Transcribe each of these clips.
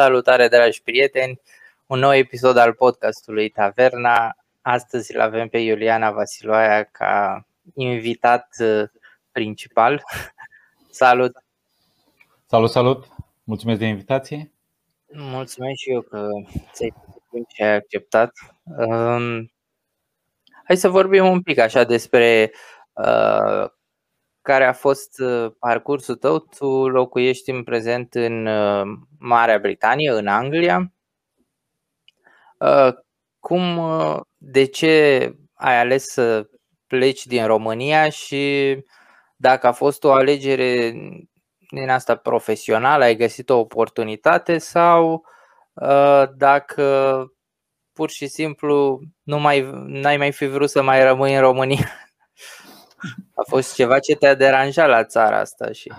Salutare dragi prieteni, un nou episod al podcastului Taverna. Astăzi îl avem pe Iuliana Vasiloaia ca invitat uh, principal. Salut! Salut, salut! Mulțumesc de invitație! Mulțumesc și eu că ți-ai și ai acceptat. Um, hai să vorbim un pic așa despre uh, care a fost uh, parcursul tău? Tu locuiești în prezent în uh, Marea Britanie, în Anglia. Uh, cum, de ce ai ales să pleci din România și dacă a fost o alegere din asta profesională, ai găsit o oportunitate sau dacă pur și simplu nu mai, n-ai mai fi vrut să mai rămâi în România? A fost ceva ce te-a deranjat la țara asta și.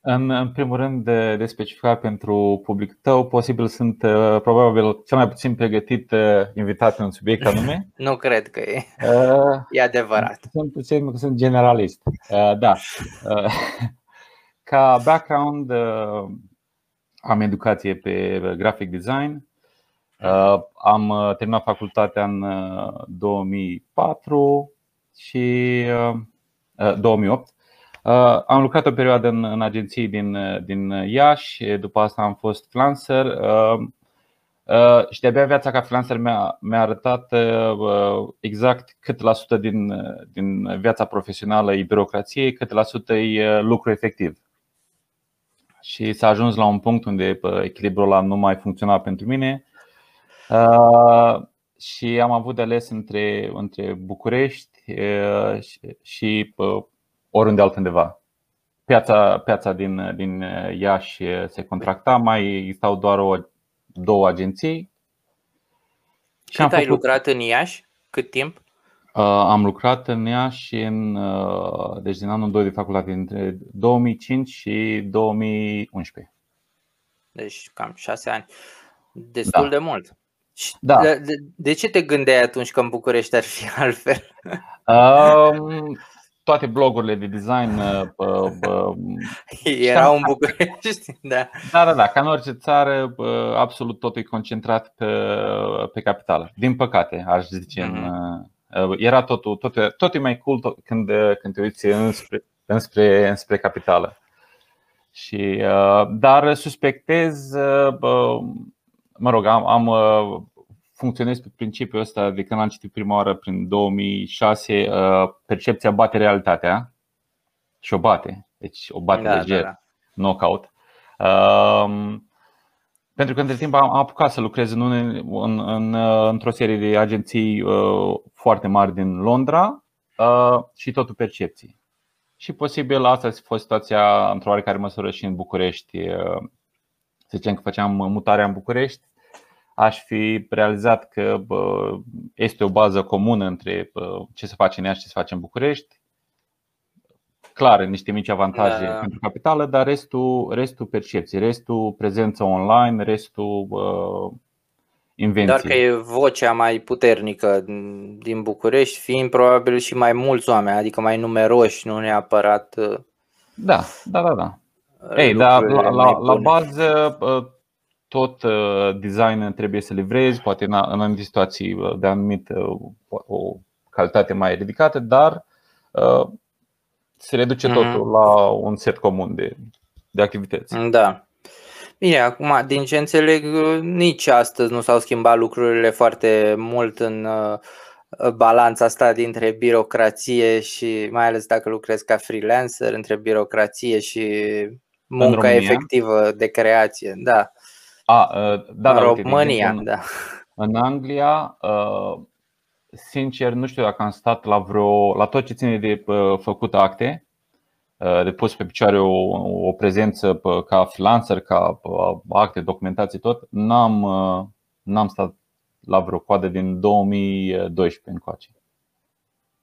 În, în primul rând, de, de specificat pentru public tău, posibil sunt uh, probabil cel mai puțin pregătit uh, invitat în subiect anume. nu cred că e. Uh, e adevărat. Sunt puțin sunt generalist. Uh, da. Uh, ca background, uh, am educație pe graphic design. Uh, am uh, terminat facultatea în uh, 2004 și uh, 2008. Uh, am lucrat o perioadă în, în agenții din, uh, din Iași, după asta am fost freelancer uh, și de-abia viața ca freelancer mi-a, mi-a arătat exact cât la sută din, din viața profesională e birocrație, cât la sută e lucru efectiv. Și s-a ajuns la un punct unde echilibrul ăla nu mai funcționa pentru mine și am avut de ales între, între București și, și oriunde altundeva. Piața, piața din, din Iași se contracta, mai existau doar o, două agenții. Cât am ai făcut, lucrat în Iași? Cât timp? Uh, am lucrat în Iași în, uh, deci din anul 2 de facultate, între 2005 și 2011. Deci cam șase ani. Destul da. de mult. Da. De, de, de ce te gândeai atunci că în București ar fi altfel? Um, toate blogurile de design uh, uh, erau în București, da. Da, da, da, ca în orice țară, uh, absolut totul e concentrat pe, pe capitală. Din păcate, aș zice. Mm-hmm. Era totul, totul, totul e mai cool tot, când, când te uiți înspre, înspre, înspre capitală. Și, dar suspectez, mă rog, am, am funcționez pe principiul ăsta de când am citit prima oară prin 2006, uh, percepția bate realitatea și o bate. Deci o bate da, lejer, da, da. knockout. Um, pentru că între timp am apucat să lucrez în, în, în, uh, într-o serie de agenții uh, foarte mari din Londra și totul percepții. Și posibil asta a fost situația într-o oarecare măsură și în București. Să zicem că făceam mutarea în București aș fi realizat că este o bază comună între ce se face în ea și ce se face în București. Clar, niște mici avantaje da. pentru capitală, dar restul, restul percepție, restul prezență online, restul uh, invenție. Doar că e vocea mai puternică din București, fiind probabil și mai mulți oameni, adică mai numeroși, nu neapărat. Da, da, da. da. Ei, dar la, la, la bază tot uh, design trebuie să livrezi, poate în anumite situații uh, de anumită uh, o calitate mai ridicată, dar se reduce mm-hmm. totul la un set comun de, de activități. Da. Bine, acum, din ce înțeleg, nici astăzi nu s-au schimbat lucrurile foarte mult în balanța asta dintre birocrație și, mai ales dacă lucrezi ca freelancer, între birocrație și munca efectivă de creație. Da. A, da, în da, România, în, da. În Anglia, sincer, nu știu dacă am stat la vreo. la tot ce ține de făcut acte, de pus pe picioare o, o prezență ca freelancer, ca acte, documentații, tot, n-am, n-am stat la vreo coadă din 2012 încoace.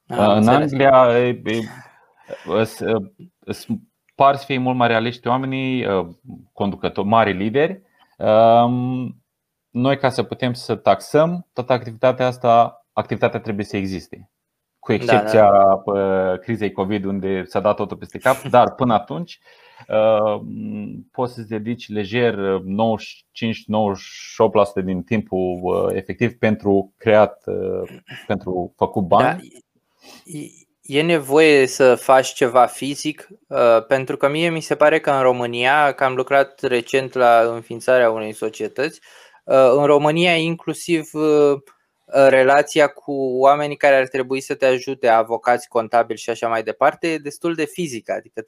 Am în înțeles. Anglia e, e, e, par să fie mult mai realiști oamenii, conducători, mari lideri, noi, ca să putem să taxăm toată activitatea asta, activitatea trebuie să existe. cu excepția da, da. crizei COVID unde s-a dat totul peste cap, dar până atunci uh, poți să-ți dedici lejer 95-98% din timpul uh, efectiv pentru creat, uh, pentru făcut bani. Da. E nevoie să faci ceva fizic, pentru că mie mi se pare că în România, că am lucrat recent la înființarea unei societăți, în România inclusiv Uh, relația cu oamenii care ar trebui să te ajute, avocați, contabili și așa mai departe, e destul de fizică. Adică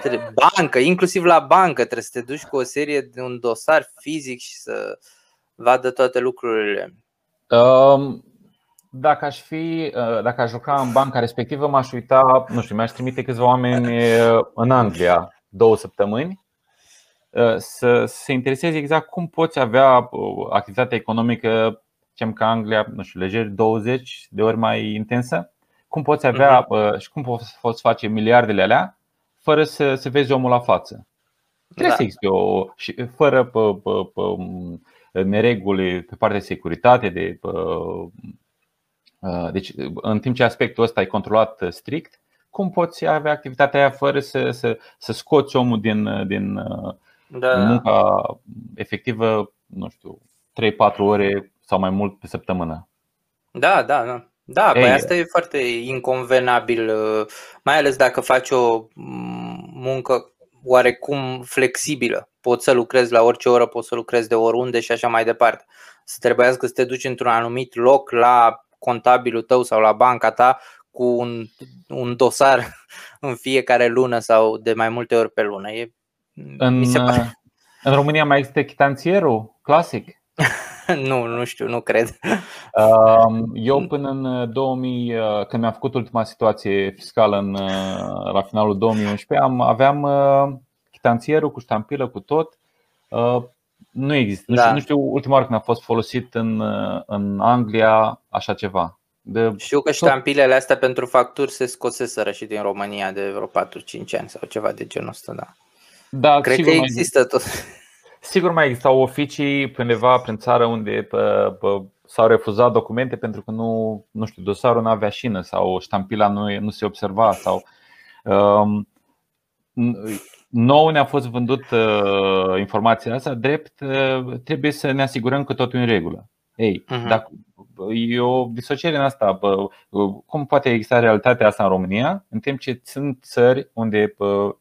trebuie, bancă, inclusiv la bancă, trebuie să te duci cu o serie de un dosar fizic și să vadă toate lucrurile. Um, dacă aș fi, uh, dacă aș lucra în banca respectivă, m-aș uita, nu știu, mi-aș trimite câțiva oameni uh, în Anglia două săptămâni să se intereseze exact cum poți avea activitatea economică zicem că Anglia, nu știu, lejer 20 de ori mai intensă, cum poți avea uh-huh. și cum poți, poți face miliardele alea fără să, să vezi omul la față? Trebuie da. să existe o. și fără pe, pe, pe, nereguli pe partea de securitate, de, pe, deci în timp ce aspectul ăsta e controlat strict, cum poți avea activitatea aia fără să, să, să scoți omul din, din, da. din munca efectivă, nu știu, 3-4 ore sau mai mult pe săptămână. Da, da, da. Da, păi asta e foarte inconvenabil, uh, mai ales dacă faci o mm, muncă oarecum flexibilă. Poți să lucrezi la orice oră, poți să lucrezi de oriunde și așa mai departe. Să trebuiască să te duci într-un anumit loc la contabilul tău sau la banca ta cu un, un dosar în fiecare lună sau de mai multe ori pe lună. E, în, mi se pare... în România mai există chitanțierul clasic? nu, nu știu, nu cred. Eu până în 2000, uh, când mi-am făcut ultima situație fiscală în, uh, la finalul 2011, am, aveam uh, chitanțierul cu ștampilă, cu tot. Nu există. Da. Nu, știu, nu știu ultima oară când a fost folosit în, în Anglia așa ceva. De Știu că ștampilele astea pentru facturi se scoseseră și din România de vreo 4-5 ani sau ceva de genul ăsta, da. Da, Cred că există tot. Sigur mai existau oficii pe undeva prin țară unde pă, pă, s-au refuzat documente pentru că nu, nu știu, dosarul nu avea șină sau ștampila nu, nu se observa sau um, nou ne-a fost vândut uh, informația asta drept uh, trebuie să ne asigurăm că totul e în regulă. Ei, uh-huh. dacă e o disociere în asta. Pă, cum poate exista realitatea asta în România, în timp ce sunt țări unde pă,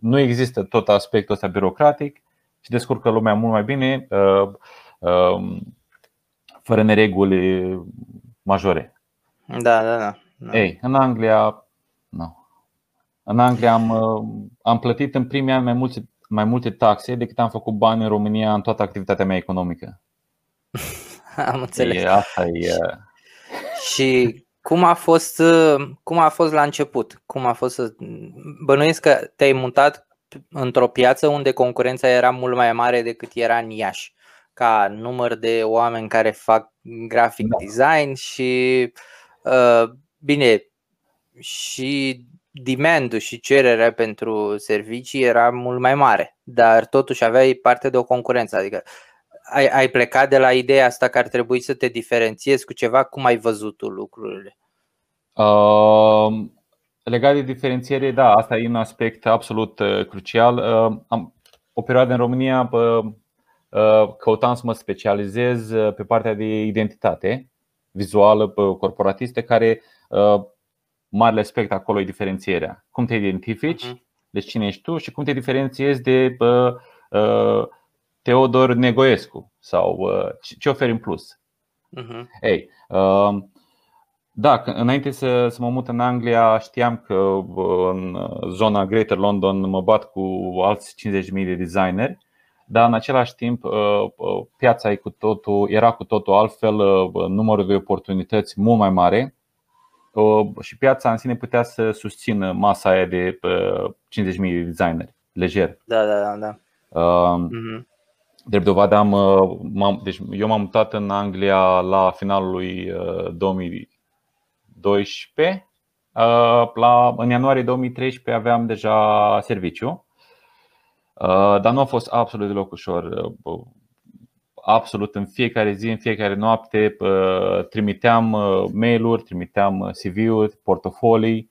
nu există tot aspectul ăsta birocratic, și descurcă lumea mult mai bine, uh, um, fără nereguli majore. Da, da, da. da. Ei, în Anglia, nu. În Anglia am, uh, am plătit în primii ani mai multe, mai multe taxe decât am făcut bani în România în toată activitatea mea economică. am înțeles. E, asta e. Și cum a fost, uh, cum a fost la început? Cum a fost să... Bănuiesc că te-ai mutat într-o piață unde concurența era mult mai mare decât era în Iași, ca număr de oameni care fac graphic da. design și uh, bine, și demand și cererea pentru servicii era mult mai mare, dar totuși aveai parte de o concurență, adică ai, ai plecat de la ideea asta că ar trebui să te diferențiezi cu ceva, cum ai văzut tu lucrurile? Uh, Legat de diferențiere, da, asta e un aspect absolut uh, crucial. Uh, am o perioadă în România uh, căutam să mă specializez pe partea de identitate vizuală corporatistă, care marele aspect acolo e diferențierea. Cum te identifici, uh-huh. deci cine ești tu și cum te diferențiezi de Teodor Negoescu sau ce oferi în plus. Uh-huh. Ei, da, înainte să, să mă mut în Anglia știam că în zona Greater London mă bat cu alți 50.000 de designeri, dar în același timp piața e cu totul, era cu totul altfel, numărul de oportunități mult mai mare și piața în sine putea să susțină masa aia de 50.000 de designeri, lejer. Da, da, da. da. Uh, uh-huh. Drept dovadă am, m-am, deci eu m-am mutat în Anglia la finalul lui 2000 2012. Uh, la, în ianuarie 2013 aveam deja serviciu, uh, dar nu a fost absolut deloc ușor. Uh, absolut în fiecare zi, în fiecare noapte trimiteam mail-uri, trimiteam CV-uri, portofolii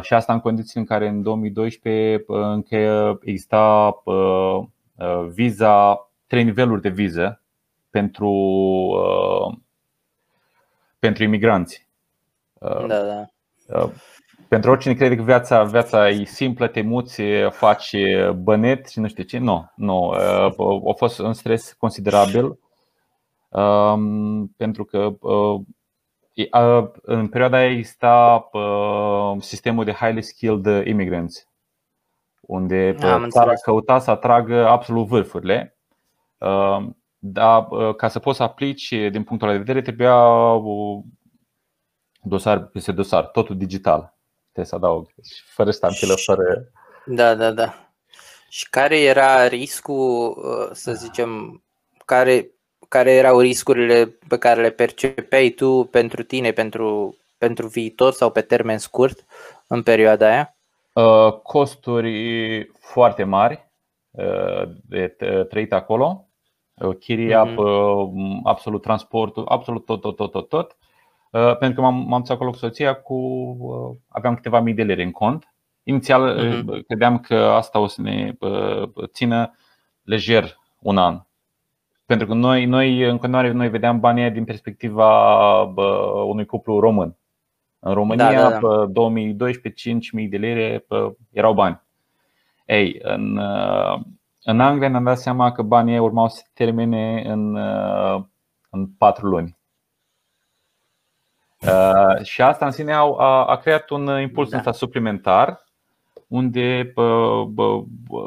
și asta în condiții în care în 2012 încă exista viza, trei niveluri de viză pentru, pentru imigranți. Da, da. Pentru oricine crede că viața, viața e simplă, te muți, faci bănet și nu știu ce. Nu, nu. A fost un stres considerabil um, pentru că uh, în perioada aia exista uh, sistemul de highly skilled immigrants, unde țara căuta să atragă absolut vârfurile. Dar ca să poți să aplici din punctul de vedere trebuia dosar peste dosar, totul digital trebuie să adaug. Deci, fără ștampilă, fără. Da, da, da. Și care era riscul, uh, să zicem, care, care erau riscurile pe care le percepeai tu pentru tine, pentru, pentru viitor sau pe termen scurt în perioada aia? Uh, costuri foarte mari uh, de trăit acolo, chiria, mm-hmm. absolut transportul, absolut tot, tot, tot, tot, tot. Uh, pentru că m-am, m-am acolo cu soția cu uh, aveam câteva mii de lire în cont. Inițial uh-huh. credeam că asta o să ne țină lejer un an. Pentru că noi, noi în continuare noi vedeam banii din perspectiva unui cuplu român. În România, da, da, da. pe 2012, 5.000 de lire erau bani. Ei, în, în Anglia ne-am dat seama că banii urmau să termine în, în 4 luni. Uh, și asta în sine a, a, a creat un impuls da. suplimentar unde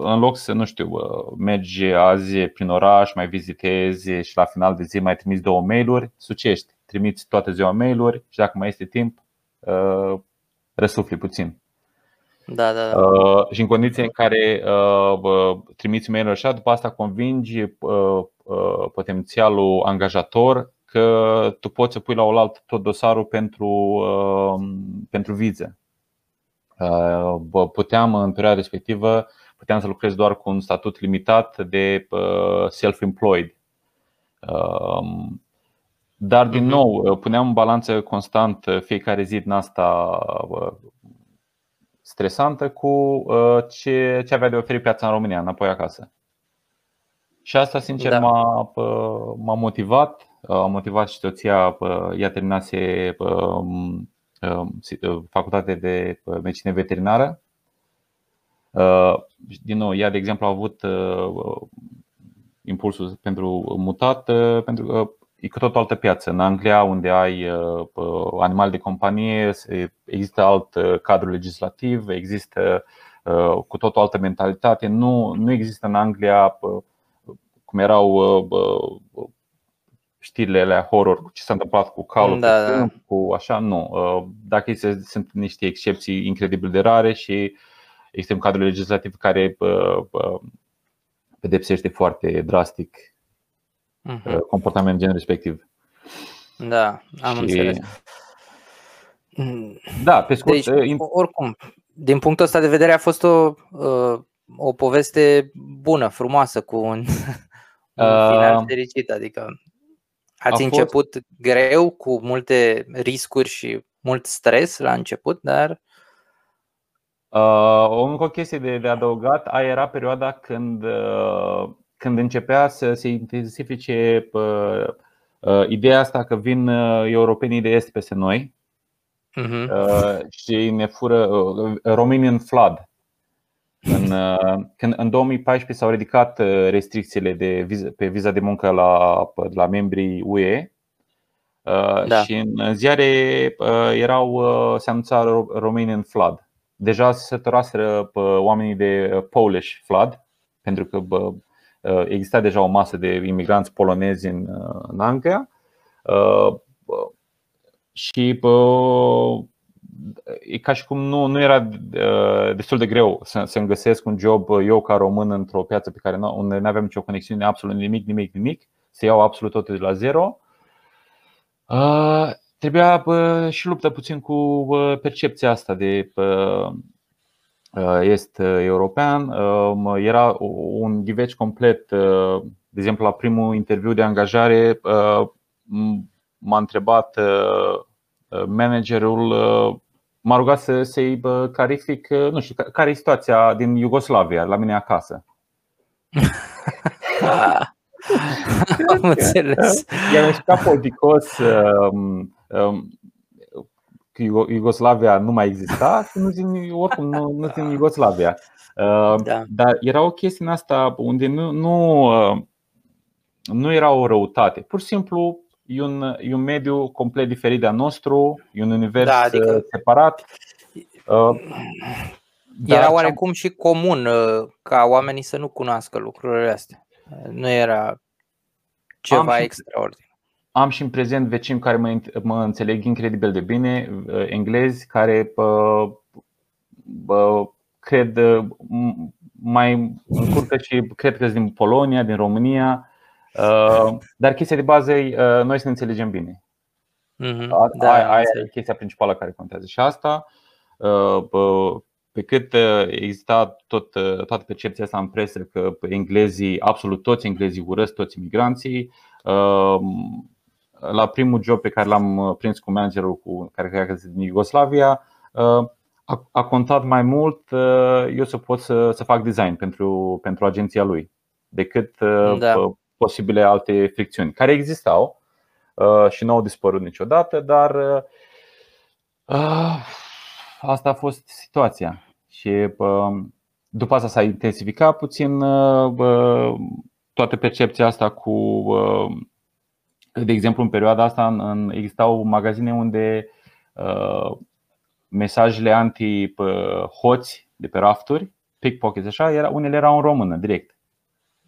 în loc să, nu știu, mergi azi prin oraș, mai vizitezi și la final de zi mai trimiți două mail-uri, sucești, trimiți toată ziua mail-uri și dacă mai este timp, uh, răsufli puțin. Da, da, da. Uh, și în condiții în care uh, trimiți mail-uri așa, după asta convingi uh, uh, potențialul angajator că tu poți să pui la oaltă tot dosarul pentru, uh, pentru vize. Uh, puteam în perioada respectivă puteam să lucrez doar cu un statut limitat de uh, self-employed. Dar, din mhm. nou, puneam în balanță constant fiecare zi din asta stresantă cu ce, ce avea de oferit piața în România, înapoi acasă. Și asta, sincer, da. m-a, m-a motivat a motivat și soția, ea terminase facultate de medicină veterinară. Din nou, ea, de exemplu, a avut impulsul pentru mutat, pentru că e cu tot o altă piață. În Anglia, unde ai animale de companie, există alt cadru legislativ, există cu tot o altă mentalitate. Nu, nu există în Anglia cum erau știrile alea horror cu ce s-a întâmplat cu calul da, pe câmp, da. cu așa, nu. Uh, dacă este, sunt niște excepții incredibil de rare și este un cadru legislativ care uh, uh, pedepsește foarte drastic uh-huh. comportamentul gen respectiv. Da, am și... înțeles. Da, pe scurt. Deci, oricum, din punctul ăsta de vedere a fost o, o poveste bună, frumoasă, cu un, un final fericit. Adică Ați fost... început greu, cu multe riscuri și mult stres la început, dar. Uh, o încă o chestie de, de adăugat, aia era perioada când, uh, când începea să se intensifice uh, uh, ideea asta că vin uh, europenii de est peste noi uh-huh. uh, și ne fură uh, Romanian Flood. În, uh, când în 2014 s-au ridicat uh, restricțiile de viză, pe viza de muncă la, la membrii UE uh, da. și în ziare erau, se anunța Romanian Flood. Deja se săturaseră oamenii de Polish Flood, pentru că exista deja o masă de imigranți polonezi în, în Anglia și e ca și cum nu, nu era uh, destul de greu să, să-mi găsesc un job uh, eu ca român într-o piață pe care nu, unde nu aveam nicio conexiune, absolut nimic, nimic, nimic, să iau absolut totul de la zero. Uh, trebuia uh, și luptă puțin cu uh, percepția asta de uh, est european. Era un ghiveci complet De exemplu, la primul interviu de angajare m-a întrebat managerul, m-a rugat să, să-i clarific, nu știu, care e situația din Iugoslavia, la mine acasă. Am înțeles. I-am explicat politicos um, um, că Iugoslavia nu mai exista și nu din, oricum nu, nu din Iugoslavia. Uh, da. Dar era o chestie în asta unde nu, nu, uh, nu era o răutate. Pur și simplu e un, e un mediu complet diferit de-a nostru, e un univers da, adică... separat. Uh, era oarecum și comun ca oamenii să nu cunoască lucrurile astea. Nu era ceva am extraordinar. Am și în prezent vecini care mă, mă înțeleg incredibil de bine, uh, englezi care uh, uh, cred mai încurcă și cred că din Polonia, din România, dar chestia de bază e noi să ne înțelegem bine. Mm-hmm. Da, aia, aia e chestia principală care contează. Și asta pe cât exista tot, toată percepția asta în presă că englezii, absolut toți englezii urăsc toți imigranții, la primul job pe care l-am prins cu managerul cu care cred că din Iugoslavia, a, a contat mai mult eu să pot să, să fac design pentru, pentru agenția lui decât da. Posibile alte fricțiuni care existau și nu au dispărut niciodată, dar asta a fost situația. Și după asta s-a intensificat puțin toată percepția asta cu, de exemplu, în perioada asta existau magazine unde mesajele anti-hoți de pe rafturi, pickpockets așa, era, unele erau în română, direct.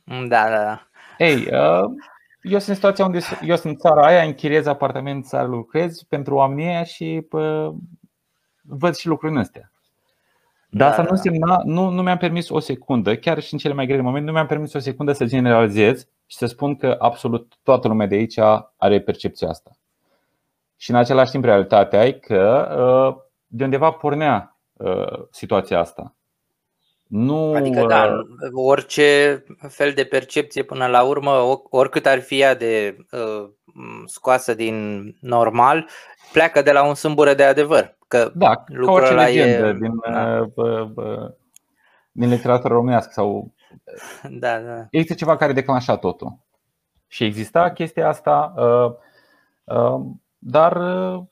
Da, da, da. Ei, eu sunt în situația unde eu sunt în țara aia, închiriez apartament, țară lucrez pentru oamenii aia și pă, văd și lucrurile astea. Dar da, asta nu da. însemna, nu, nu mi-am permis o secundă, chiar și în cele mai grele momente, nu mi-am permis o secundă să generalizez și să spun că absolut toată lumea de aici are percepția asta. Și în același timp, realitatea e că uh, de undeva pornea uh, situația asta. Nu, adică, da, uh, orice fel de percepție până la urmă, oricât ar fi ea de uh, scoasă din normal, pleacă de la un sâmbură de adevăr. Că da, ca orice legendă e... din, da. bă, bă, din literatura românească sau da, da. Există ceva care declanșa totul. Și exista chestia asta, uh, uh, dar uh,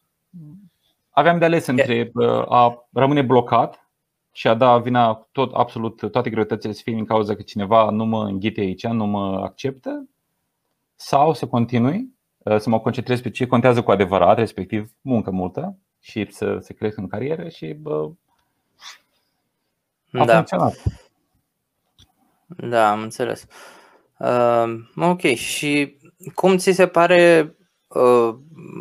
aveam de ales între a rămâne blocat și a da vina tot, absolut toate greutățile să fie din cauza că cineva nu mă înghite aici, nu mă acceptă, sau să continui, să mă concentrez pe ce contează cu adevărat, respectiv muncă multă și să se cresc în carieră și bă, a da. funcționat. Da, am înțeles. Uh, ok, și cum ți se pare uh,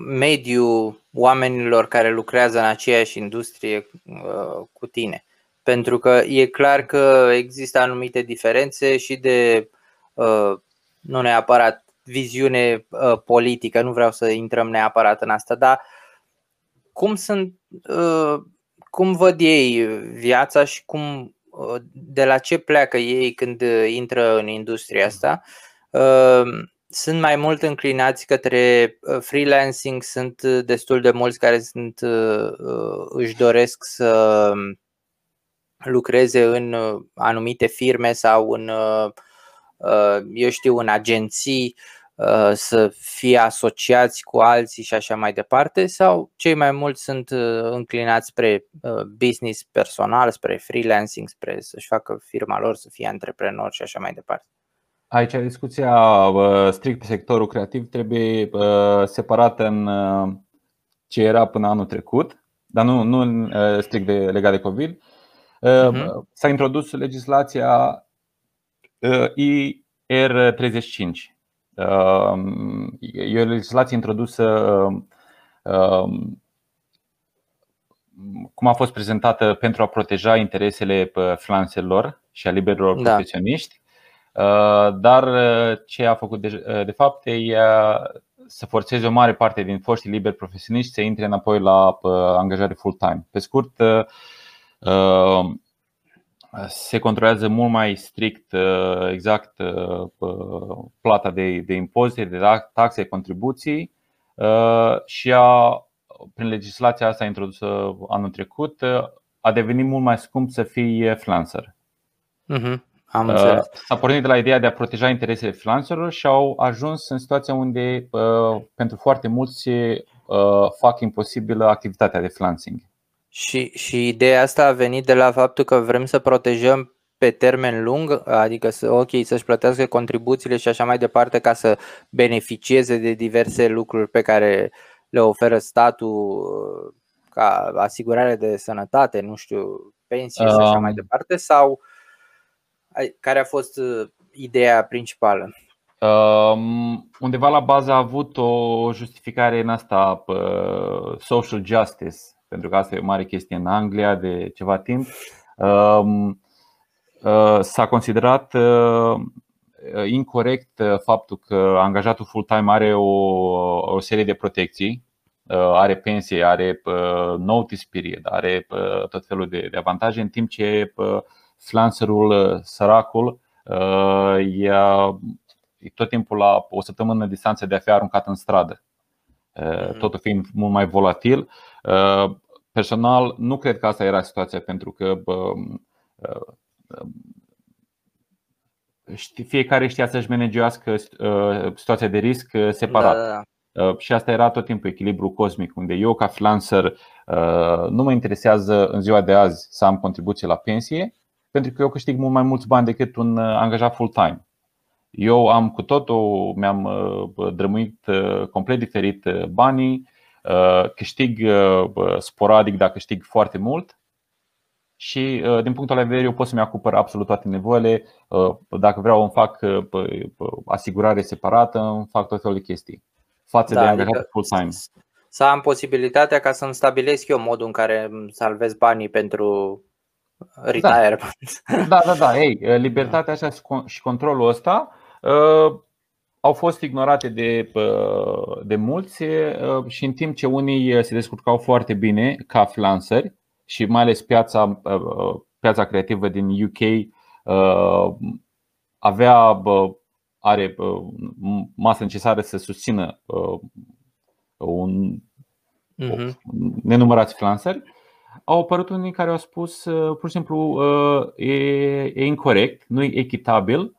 mediul oamenilor care lucrează în aceeași industrie uh, cu tine? Pentru că e clar că există anumite diferențe și de uh, nu neapărat viziune uh, politică, nu vreau să intrăm neapărat în asta, dar cum sunt, uh, cum văd ei viața și cum, uh, de la ce pleacă ei când intră în industria asta. Uh, sunt mai mult înclinați către freelancing, sunt destul de mulți care sunt, își doresc să lucreze în anumite firme sau în, eu știu, în agenții Uh, să fie asociați cu alții și așa mai departe sau cei mai mulți sunt uh, înclinați spre uh, business personal, spre freelancing, spre să-și facă firma lor, să fie antreprenori și așa mai departe? Aici discuția strict pe sectorul creativ trebuie separată în ce era până anul trecut, dar nu, nu strict de, legat de COVID. Uh-huh. S-a introdus legislația IR35 E o legislație introdusă um, cum a fost prezentată pentru a proteja interesele freelancerilor și a liberilor da. profesioniști, uh, dar uh, ce a făcut de, uh, de fapt e să forțeze o mare parte din foștii liberi profesioniști să intre înapoi la angajare full-time. Pe scurt, se controlează mult mai strict exact plata de, de impozite, de taxe, contribuții și a, prin legislația asta introdusă anul trecut a devenit mult mai scump să fii freelancer. Uh-huh. Am înțeles. S-a pornit de la ideea de a proteja interesele freelancerilor și au ajuns în situația unde pentru foarte mulți fac imposibilă activitatea de freelancing. Și, și ideea asta a venit de la faptul că vrem să protejăm pe termen lung, adică să, ok, să-și plătească contribuțiile și așa mai departe ca să beneficieze de diverse lucruri pe care le oferă statul ca asigurare de sănătate, nu știu, pensie um, și așa mai departe sau care a fost uh, ideea principală? Um, undeva la bază a avut o justificare în asta uh, social justice, pentru că asta e o mare chestie în Anglia de ceva timp. Um, uh, s-a considerat uh, incorrect uh, faptul că angajatul full-time are o, o serie de protecții, uh, are pensie, are uh, notice period, are tot felul de, de avantaje, în timp ce freelancerul săracul e, e tot timpul la o săptămână distanță de a fi aruncat în stradă. Mhm. Totul fiind mult mai volatil. Personal, nu cred că asta era situația, pentru că fiecare știa să-și managească situația de risc separat. Da, da, da. Și asta era tot timpul echilibru cosmic, unde eu, ca freelancer, nu mă interesează în ziua de azi să am contribuție la pensie, pentru că eu câștig mult mai mulți bani decât un angajat full-time. Eu am cu totul, mi-am drămuit complet diferit banii, câștig sporadic, dar câștig foarte mult și din punctul de vedere eu pot să-mi acopăr absolut toate nevoile. Dacă vreau îmi fac asigurare separată, îmi fac tot felul de chestii față da, de angajat adică full-time. Să am posibilitatea ca să-mi stabilesc eu modul în care salvez banii pentru retirement. Da, da, da. da. Ei, libertatea așa și controlul ăsta uh, au fost ignorate de, de mulți și în timp ce unii se descurcau foarte bine ca freelanceri și mai ales piața, piața creativă din UK avea are masă necesară să susțină un, uh-huh. nenumărați freelanceri, au apărut unii care au spus pur și simplu e, e incorrect, nu e echitabil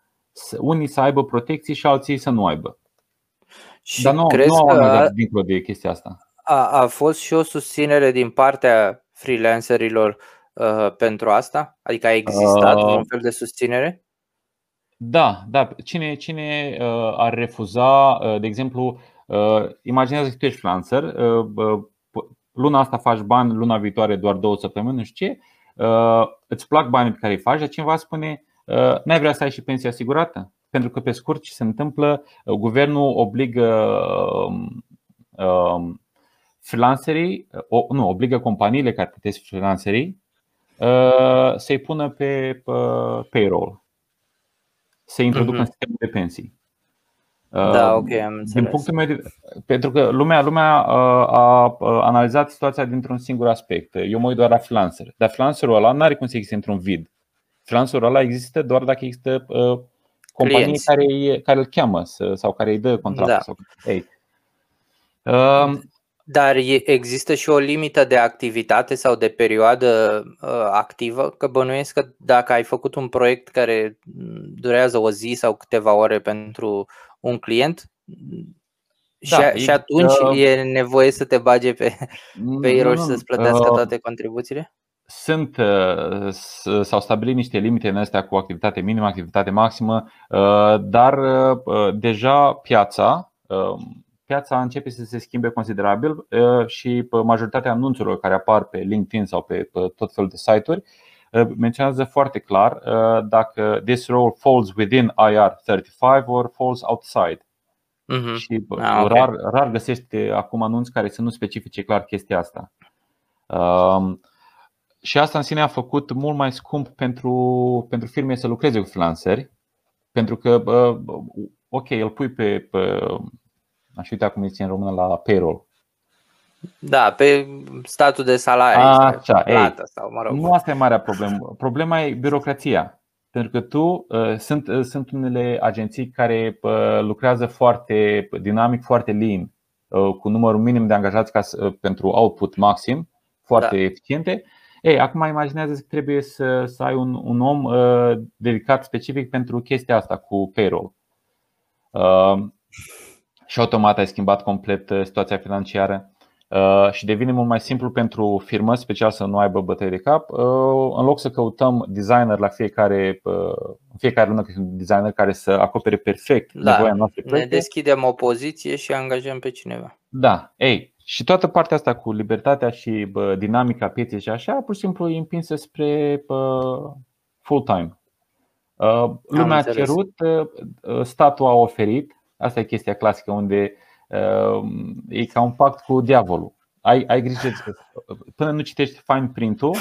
unii să aibă protecții și alții să nu aibă. Și Dar nu, nu au că dincolo de chestia asta. A, a fost și o susținere din partea freelancerilor uh, pentru asta? Adică a existat uh, un fel de susținere? Da, da. Cine, cine uh, ar refuza, uh, de exemplu, uh, imaginează că tu ești freelancer, uh, uh, luna asta faci bani, luna viitoare doar două săptămâni, nu știu ce, uh, îți plac banii pe care îi faci, dar cineva spune, Uh, n-ai vrea să ai și pensia asigurată? Pentru că, pe scurt, ce se întâmplă, uh, guvernul obligă um, um, freelancerii, nu, obligă companiile care plătesc freelancerii uh, să-i pună pe payroll, să introducă uh-huh. în sistemul de pensii. Da, ok, am înțeles. Din punctul meu de, pentru că lumea, lumea a, a analizat situația dintr-un singur aspect. Eu mă uit doar la freelancer. Dar freelancerul ăla nu are cum să existe într-un vid freelancerul ăla există doar dacă există uh, companii care, care îl cheamă sau care îi dă contractul. Da. Sau, hey. uh, Dar există și o limită de activitate sau de perioadă uh, activă? Că bănuiesc că dacă ai făcut un proiect care durează o zi sau câteva ore pentru un client, da, și, și atunci uh, e nevoie să te bage pe, pe și să-ți plătească uh, toate contribuțiile? Sunt, uh, s-au stabilit niște limite în astea cu activitate minimă, activitate maximă, uh, dar uh, deja piața, piața începe să se schimbe considerabil și majoritatea anunțurilor care apar pe LinkedIn sau pe tot felul de site-uri menționează foarte clar dacă this role falls within IR35 or falls outside. Uh-huh. Și ah, okay. rar, rar găsești acum anunți care să nu specifice clar chestia asta. Și asta în sine a făcut mult mai scump pentru, pentru firme să lucreze cu freelanceri, pentru că, ok, îl pui pe, pe aș uita cum zice în română, la payroll. Da, pe statul de salarii, Așa, plată, ei, sau mă rog. Nu asta e marea problemă. Problema e birocrația. Pentru că tu uh, sunt, uh, sunt unele agenții care uh, lucrează foarte dinamic, foarte lean, uh, cu numărul minim de angajați ca, uh, pentru output maxim, foarte da. eficiente. Ei, acum imaginează că trebuie să, să ai un, un om uh, dedicat specific pentru chestia asta cu payroll. Uh, și automat ai schimbat complet uh, situația financiară. Uh, și devine mult mai simplu pentru firmă, special să nu aibă bătăi de cap. Uh, în loc să căutăm designer la fiecare, uh, în fiecare lună un designer care să acopere perfect da, nevoia noastră. Ne deschidem o poziție și angajăm pe cineva. Da, ei, și toată partea asta cu libertatea și bă, dinamica pieței și așa, pur și simplu e împinsă spre full-time. Lumea a cerut, statul a oferit, asta e chestia clasică unde Ehm, e ca un pact cu diavolul. Ai, ai grijă, până nu citești fine print-ul,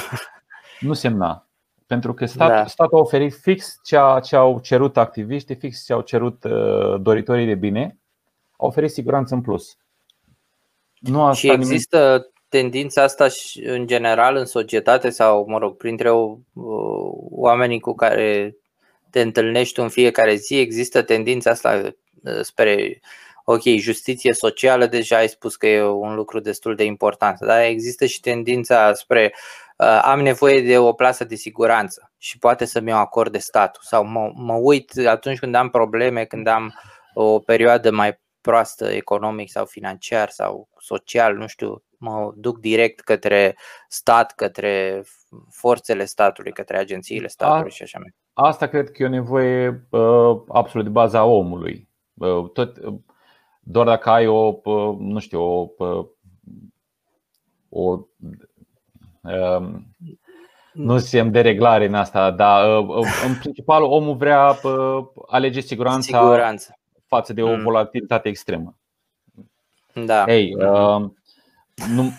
nu semna. Pentru că stat, da. statul a oferit fix ceea ce au cerut activiștii, fix ce au cerut uh, doritorii de bine, au oferit siguranță în plus. Nu a și există nimic... tendința asta și în general în societate sau, mă rog, printre uh, oamenii cu care te întâlnești în fiecare zi, există tendința asta uh, spre ok, justiție socială, deja ai spus că e un lucru destul de important, dar există și tendința spre uh, am nevoie de o plasă de siguranță și poate să mi-o acorde statul sau mă, mă uit atunci când am probleme, când am o perioadă mai proastă economic sau financiar sau social, nu știu, mă duc direct către stat, către forțele statului, către agențiile statului A, și așa mai. Asta cred că e o nevoie uh, absolut de baza omului. Uh, tot, uh, doar dacă ai o, nu știu, o, o um, nu simt de reglare în asta, dar uh, uh, în principal omul vrea alege siguranța Siguranță. Față de o mm. volatilitate extremă. Da. Ei, uh, nu,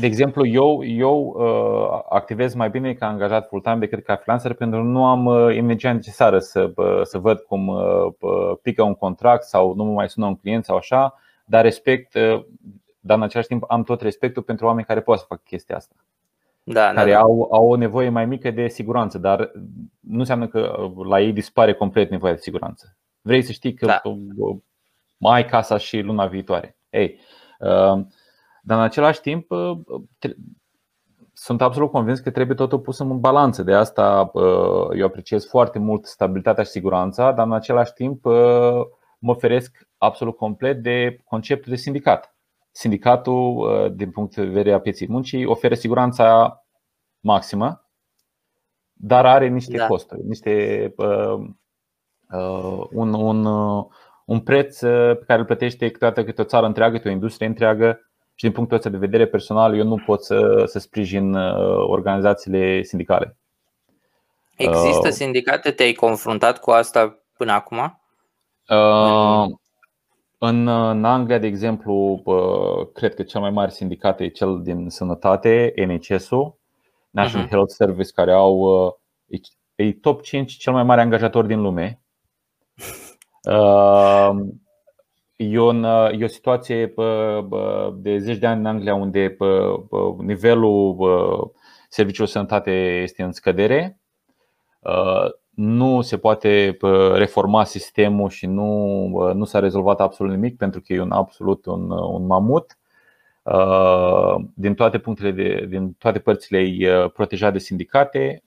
de exemplu, eu, eu uh, activez mai bine ca angajat full-time decât ca freelancer pentru că nu am uh, energia necesară să, uh, să văd cum uh, pică un contract sau nu mă mai sună un client sau așa, dar respect, uh, dar în același timp am tot respectul pentru oameni care pot să fac chestia asta. Da, care da, da. Au, au o nevoie mai mică de siguranță, dar nu înseamnă că la ei dispare complet nevoia de siguranță. Vrei să știi că da. mai ai casa și luna viitoare. Ei, uh, dar în același timp sunt absolut convins că trebuie totul pus în balanță. De asta eu apreciez foarte mult stabilitatea și siguranța, dar în același timp mă feresc absolut complet de conceptul de sindicat. Sindicatul, din punct de vedere a pieții muncii, oferă siguranța maximă, dar are niște da. costuri, niște uh, uh, un, un, uh, un preț pe care îl plătește câteodată câte o țară întreagă, câte o industrie întreagă și din punctul ăsta de vedere personal, eu nu pot să, să sprijin uh, organizațiile sindicale. Există uh, sindicate? Te-ai confruntat cu asta până acum? Uh, în, în Anglia, de exemplu, cred că cel mai mare sindicat e cel din sănătate, NHS-ul, National uh-huh. Health Service, care au e top 5 cel mai mare angajator din lume. E, un, e o situație de zeci de ani în Anglia unde nivelul serviciului sănătate este în scădere. Nu se poate reforma sistemul și nu, nu s-a rezolvat absolut nimic pentru că e un absolut un, un mamut. Din toate punctele de, din toate părțile e protejat de sindicate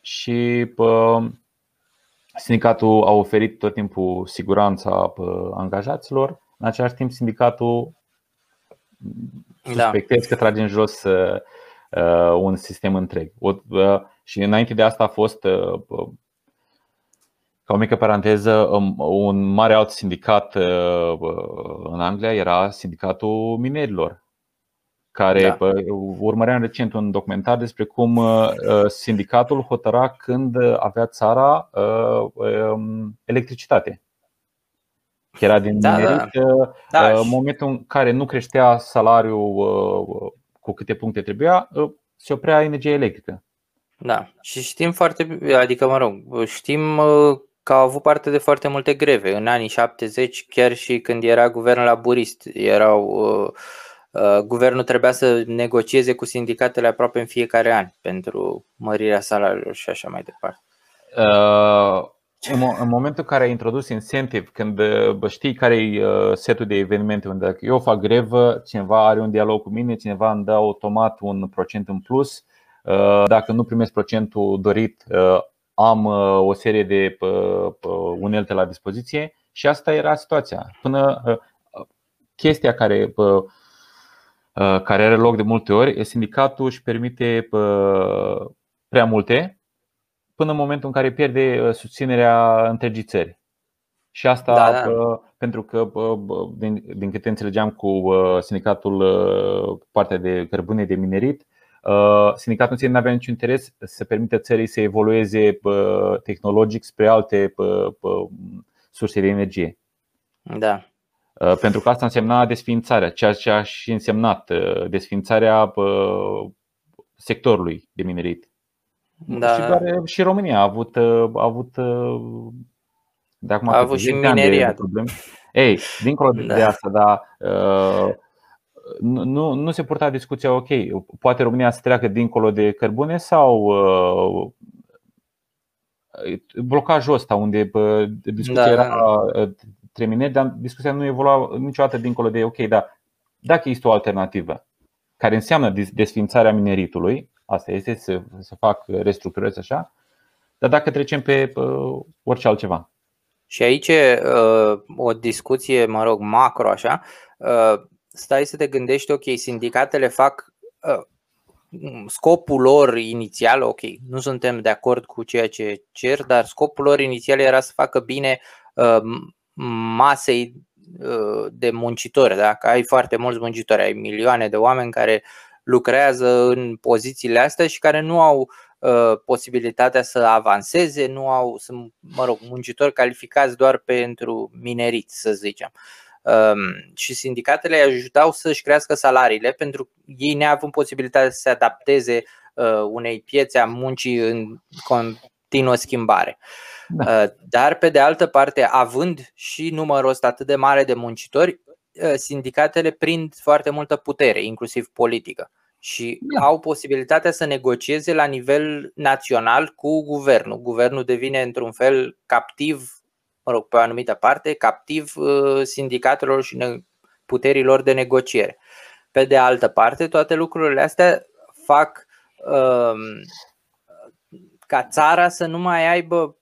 și Sindicatul a oferit tot timpul siguranța angajaților, în același timp sindicatul da. suspectez că trage în jos uh, uh, un sistem întreg. Uh, și înainte de asta a fost, ca o mică paranteză, um, un mare alt sindicat în Anglia era sindicatul minerilor care da. urmăream recent un documentar despre cum uh, uh, sindicatul hotăra când avea țara uh, um, electricitate. Era din da, da. da. în momentul în care nu creștea salariul cu câte puncte trebuia, se oprea energia electrică. Da, și știm foarte, adică mă rog, știm că au avut parte de foarte multe greve. În anii 70, chiar și când era guvernul laburist, erau, uh, uh, guvernul trebuia să negocieze cu sindicatele aproape în fiecare an pentru mărirea salariilor și așa mai departe. Uh în momentul în care ai introdus incentive, când știi care e setul de evenimente unde dacă eu fac grevă, cineva are un dialog cu mine, cineva îmi dă automat un procent în plus, dacă nu primesc procentul dorit, am o serie de unelte la dispoziție și asta era situația. Până chestia care care are loc de multe ori, sindicatul își permite prea multe până în momentul în care pierde uh, susținerea întregii țări. Și asta da, da. pentru că, din, din câte înțelegeam cu uh, sindicatul uh, partea de cărbune de minerit, sindicatul nu avea niciun interes să permită țării să evolueze tehnologic spre alte surse de energie. Da. Pentru că asta însemna desfințarea, ceea ce a și însemnat desfințarea sectorului de minerit. Da. Și, doar, și România a avut, a avut de acum a avut și mineria. Ei, dincolo da. de asta, dar uh, nu, nu se purta discuția, ok, poate România să treacă dincolo de cărbune sau uh, blocajul ăsta unde uh, discuția da, era da. tremine, dar discuția nu evolua niciodată dincolo de ok, dar dacă este o alternativă care înseamnă desfințarea mineritului, Asta este să, să fac restructurări așa. Dar dacă trecem pe uh, orice altceva. Și aici uh, o discuție, mă rog, macro așa, uh, stai să te gândești, ok, sindicatele fac uh, scopul lor inițial, ok, nu suntem de acord cu ceea ce cer, dar scopul lor inițial era să facă bine uh, masei uh, de muncitori. Dacă ai foarte mulți muncitori, ai milioane de oameni care lucrează în pozițiile astea și care nu au uh, posibilitatea să avanseze, nu au, sunt, mă rog, muncitori calificați doar pentru minerit, să zicem. Um, și sindicatele îi ajutau să-și crească salariile pentru ei neavând posibilitatea să se adapteze uh, unei piețe a muncii în continuă schimbare. Da. Uh, dar, pe de altă parte, având și numărul ăsta atât de mare de muncitori, uh, sindicatele prind foarte multă putere, inclusiv politică și da. au posibilitatea să negocieze la nivel național cu guvernul. Guvernul devine într-un fel captiv, mă rog, pe o anumită parte, captiv uh, sindicatelor și puterilor de negociere. Pe de altă parte, toate lucrurile astea fac um, ca țara să nu mai aibă uh,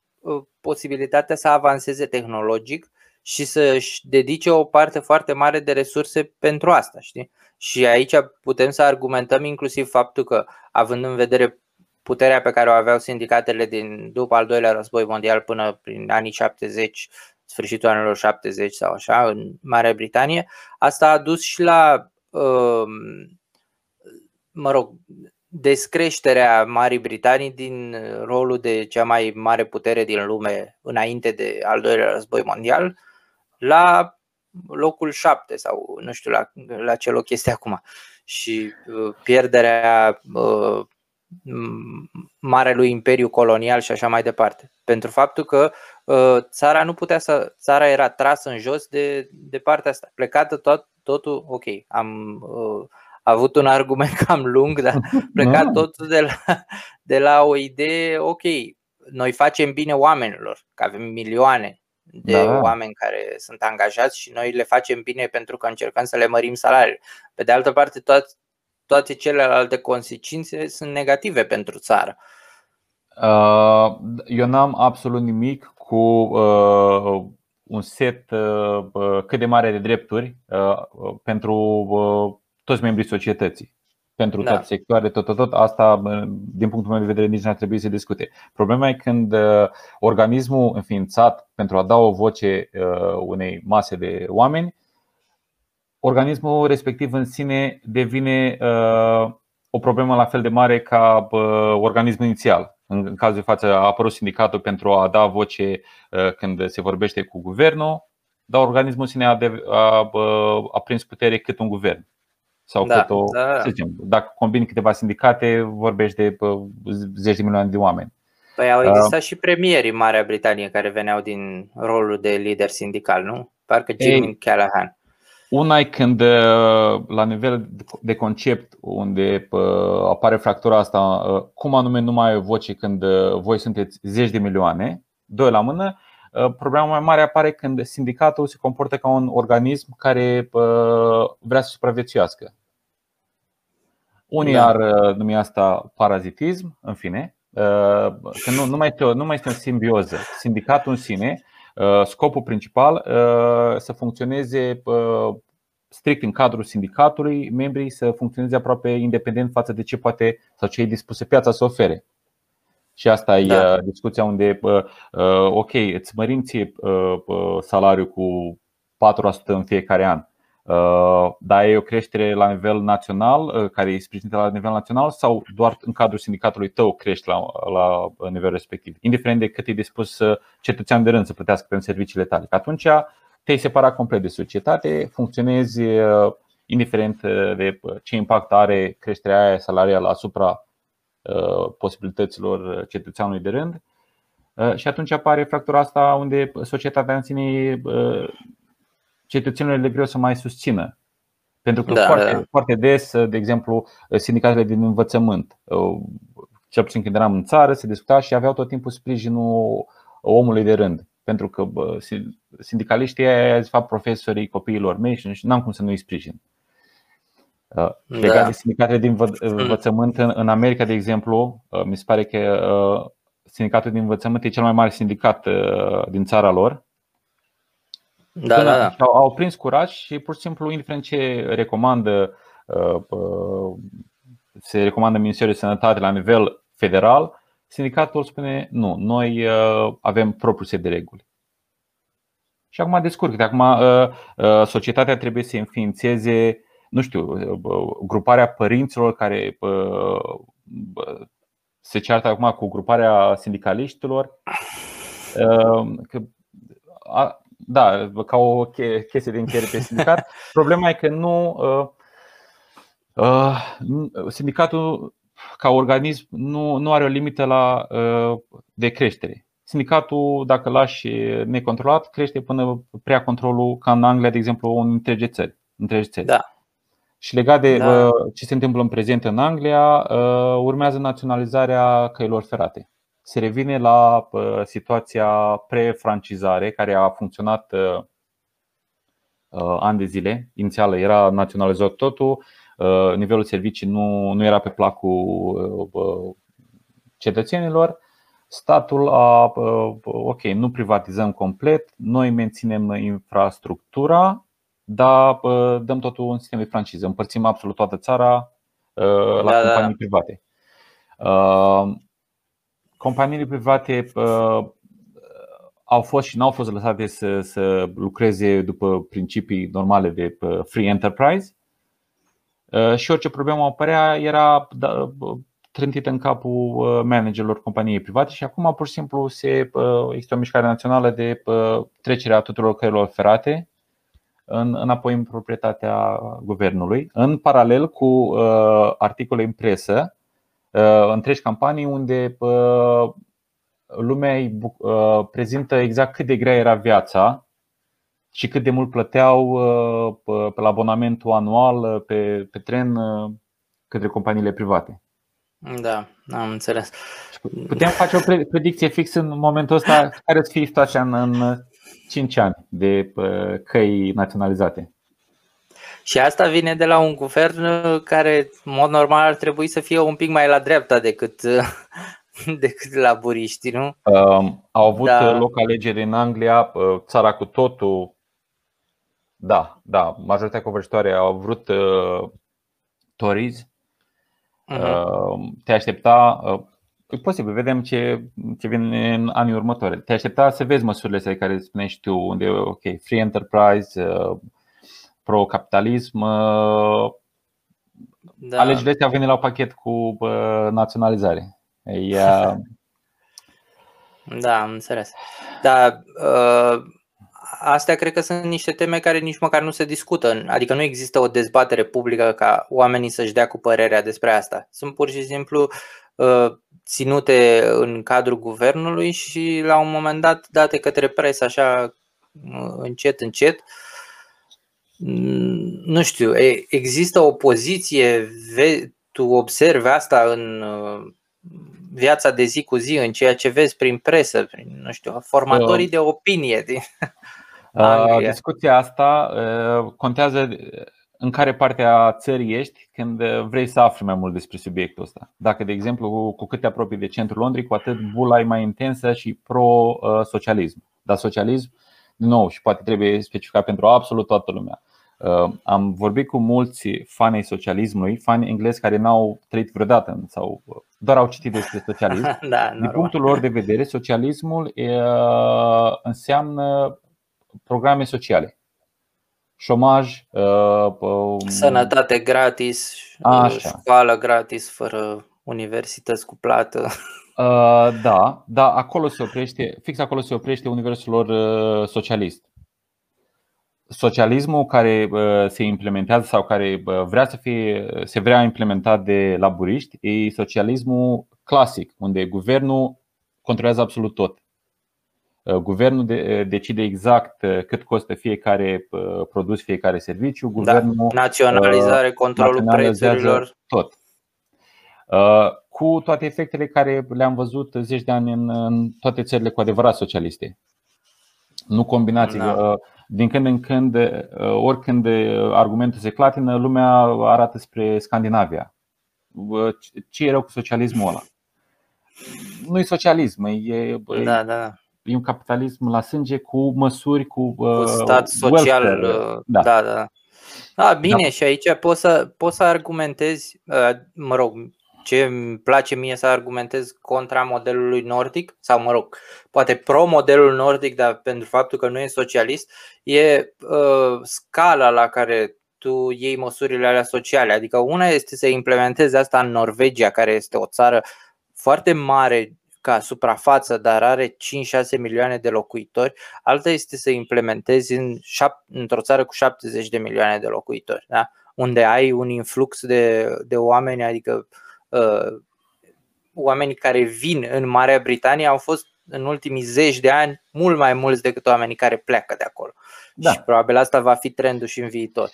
posibilitatea să avanseze tehnologic și să-și dedice o parte foarte mare de resurse pentru asta. Știi? Și aici putem să argumentăm inclusiv faptul că, având în vedere puterea pe care o aveau sindicatele din după al doilea război mondial până prin anii 70, sfârșitul anilor 70 sau așa, în Marea Britanie, asta a dus și la, um, mă rog, descreșterea Marii Britanii din rolul de cea mai mare putere din lume înainte de al doilea război mondial la locul 7 sau nu știu la, la ce loc este acum. Și uh, pierderea uh, marelui imperiu colonial și așa mai departe. Pentru faptul că uh, țara nu putea să. țara era trasă în jos de, de partea asta. Plecată tot, totul, ok, am uh, avut un argument cam lung, dar plecat totul de la, de la o idee, ok, noi facem bine oamenilor, că avem milioane de da. oameni care sunt angajați și noi le facem bine pentru că încercăm să le mărim salariile. Pe de altă parte, toate, toate celelalte consecințe sunt negative pentru țară. Uh, eu n-am absolut nimic cu uh, un set uh, cât de mare de drepturi pentru toți membrii societății pentru da. toate sectoare, tot, tot, tot, asta, din punctul meu de vedere, nici nu ar trebui să discute. Problema e când uh, organismul înființat pentru a da o voce uh, unei mase de oameni, organismul respectiv în sine devine uh, o problemă la fel de mare ca organismul inițial. În cazul de față a apărut sindicatul pentru a da voce când se vorbește cu guvernul, dar organismul în sine a, a, a prins putere cât un guvern sau da, cât o, da. să zicem, dacă combini câteva sindicate, vorbești de zeci de milioane de oameni. Păi au existat uh, și premieri în Marea Britanie care veneau din rolul de lider sindical, nu? Parcă Jimmy Callahan. Una e când uh, la nivel de concept unde uh, apare fractura asta, uh, cum anume nu mai ai voce când voi sunteți zeci de milioane, doi la mână, problema mai mare apare când sindicatul se comportă ca un organism care vrea să supraviețuiască. Unii da. ar numi asta parazitism, în fine, că nu, nu, mai este, nu mai este în simbioză. Sindicatul în sine Uh, scopul principal uh, să funcționeze uh, strict în cadrul sindicatului, membrii să funcționeze aproape independent față de ce poate sau ce e dispusă piața să ofere. Și asta da. e discuția unde, ok, îți mărim ție salariul cu 4% în fiecare an, Uh, dar e o creștere la nivel național, uh, care e sprijinită la nivel național sau doar în cadrul sindicatului tău crești la, la nivel respectiv, indiferent de cât e dispus cetățean de rând să plătească pentru serviciile tale. Atunci te-ai separat complet de societate, funcționezi uh, indiferent de ce impact are creșterea aia salarială asupra posibilităților cetățeanului de rând. Și atunci apare fractura asta unde societatea în sine cetățenilor le greu să mai susțină. Pentru că da, foarte, da. foarte des, de exemplu, sindicatele din învățământ, cel puțin când eram în țară, se discuta și aveau tot timpul sprijinul omului de rând. Pentru că bă, sindicaliștii aia, de fapt, profesorii copiilor mei și n-am cum să nu-i sprijin. Da. Legat de sindicatele din învățământ în America, de exemplu, mi se pare că sindicatul din învățământ e cel mai mare sindicat din țara lor da, da, da. Au, au prins curaj și pur și simplu, indiferent ce recomandă, uh, uh, se recomandă Ministerul de Sănătate la nivel federal, sindicatul spune nu, noi uh, avem propriul set de reguli. Și acum descurc. De acum societatea trebuie să înființeze, nu știu, gruparea părinților care se ceartă acum cu gruparea sindicaliștilor. Că da, ca o chestie de încheiere pe sindicat. Problema e că nu. Uh, uh, sindicatul, ca organism, nu, nu are o limită la, uh, de creștere. Sindicatul, dacă lași necontrolat, crește până prea controlul, ca în Anglia, de exemplu, în întregi țări. Întregi țări. Da. Și legat de da. ce se întâmplă în prezent în Anglia, urmează naționalizarea căilor ferate se revine la uh, situația pre-francizare care a funcționat uh, uh, ani de zile. Inițial era naționalizat totul, nivelul servicii nu, nu era pe placul cetățenilor. Statul a, ok, nu privatizăm complet, noi menținem infrastructura, dar dăm totul în sistem de franciză. Împărțim absolut toată țara la da, da. companii da. private companiile private uh, au fost și n-au fost lăsate să, să lucreze după principii normale de uh, free enterprise. Uh, și orice problemă apărea era da, trântită în capul uh, managerilor companiei private și acum pur și simplu se, uh, există o mișcare națională de uh, trecerea tuturor căilor ferate în, înapoi în proprietatea guvernului, în paralel cu uh, articole în presă Uh, întregi campanii unde uh, lumea îi uh, prezintă exact cât de grea era viața și cât de mult plăteau pe la abonamentul anual pe, pe tren către companiile private. Da, am înțeles. Putem face o predicție fix în momentul ăsta care să fie situația în, în 5 ani de căi naționalizate. Și asta vine de la un guvern uh, care, în mod normal, ar trebui să fie un pic mai la dreapta decât, uh, decât la buriști, nu? Um, au avut da. loc alegeri în Anglia, uh, țara cu totul. Da, da, majoritatea covârșitoare au vrut uh, Tories. Uh-huh. Uh, te aștepta, uh, e posibil, vedem ce, ce vine în anii următori. Te aștepta să vezi măsurile astea care spuneai și tu, unde, ok, free enterprise, uh, pro-capitalism. Uh, da. Alegerile astea venit la pachet cu uh, naționalizare. Uh, Da, am înțeles. Da, astea cred că sunt niște teme care nici măcar nu se discută. Adică nu există o dezbatere publică ca oamenii să-și dea cu părerea despre asta. Sunt pur și simplu ținute în cadrul guvernului și la un moment dat date către presă așa încet, încet. Mm, nu știu, există o poziție, tu observi asta în viața de zi cu zi, în ceea ce vezi prin presă, prin, nu știu, formatorii uh, de opinie din Anglia. Discuția asta contează în care parte a țării ești când vrei să afli mai mult despre subiectul ăsta. Dacă, de exemplu, cu cât te apropii de centrul Londrei, cu atât bula e mai intensă și pro-socialism. Dar socialism, din nou, și poate trebuie specificat pentru absolut toată lumea. Am vorbit cu mulți fani socialismului, fani englezi care n-au trăit vreodată sau doar au citit despre socialism. da, din punctul lor de vedere, socialismul înseamnă programe sociale șomaj, uh, um, sănătate gratis, Așa. școală gratis fără universități cu plată. Uh, da, da, acolo se oprește, fix acolo se oprește universul lor uh, socialist. Socialismul care se implementează sau care vrea să fie, se vrea implementat de laburiști e socialismul clasic, unde guvernul controlează absolut tot. Uh, guvernul de, uh, decide exact uh, cât costă fiecare produs, fiecare serviciu. Da, Guvernul, da, naționalizare, controlul prețurilor. Tot. Cu toate efectele care le-am văzut zeci de ani în, în toate țările cu adevărat socialiste. Nu combinații. Da. Din când în când, oricând argumentul se clatină, lumea arată spre Scandinavia. Ce e rău cu socialismul ăla? Nu e socialism, e, da, da e un capitalism la sânge cu măsuri, cu, cu uh, stat social. Welfare. Uh, da, da. da. Da, bine, da. și aici poți să, poți să argumentezi, uh, mă rog, ce îmi place mie să argumentez contra modelului nordic, sau mă rog, poate pro modelul nordic, dar pentru faptul că nu e socialist, e uh, scala la care tu iei măsurile alea sociale. Adică una este să implementezi asta în Norvegia, care este o țară foarte mare ca suprafață, dar are 5-6 milioane de locuitori, alta este să implementezi în șap- într-o țară cu 70 de milioane de locuitori, da? unde ai un influx de, de oameni, adică uh, oamenii care vin în Marea Britanie au fost în ultimii zeci de ani mult mai mulți decât oamenii care pleacă de acolo. Da. Și probabil asta va fi trendul și în viitor.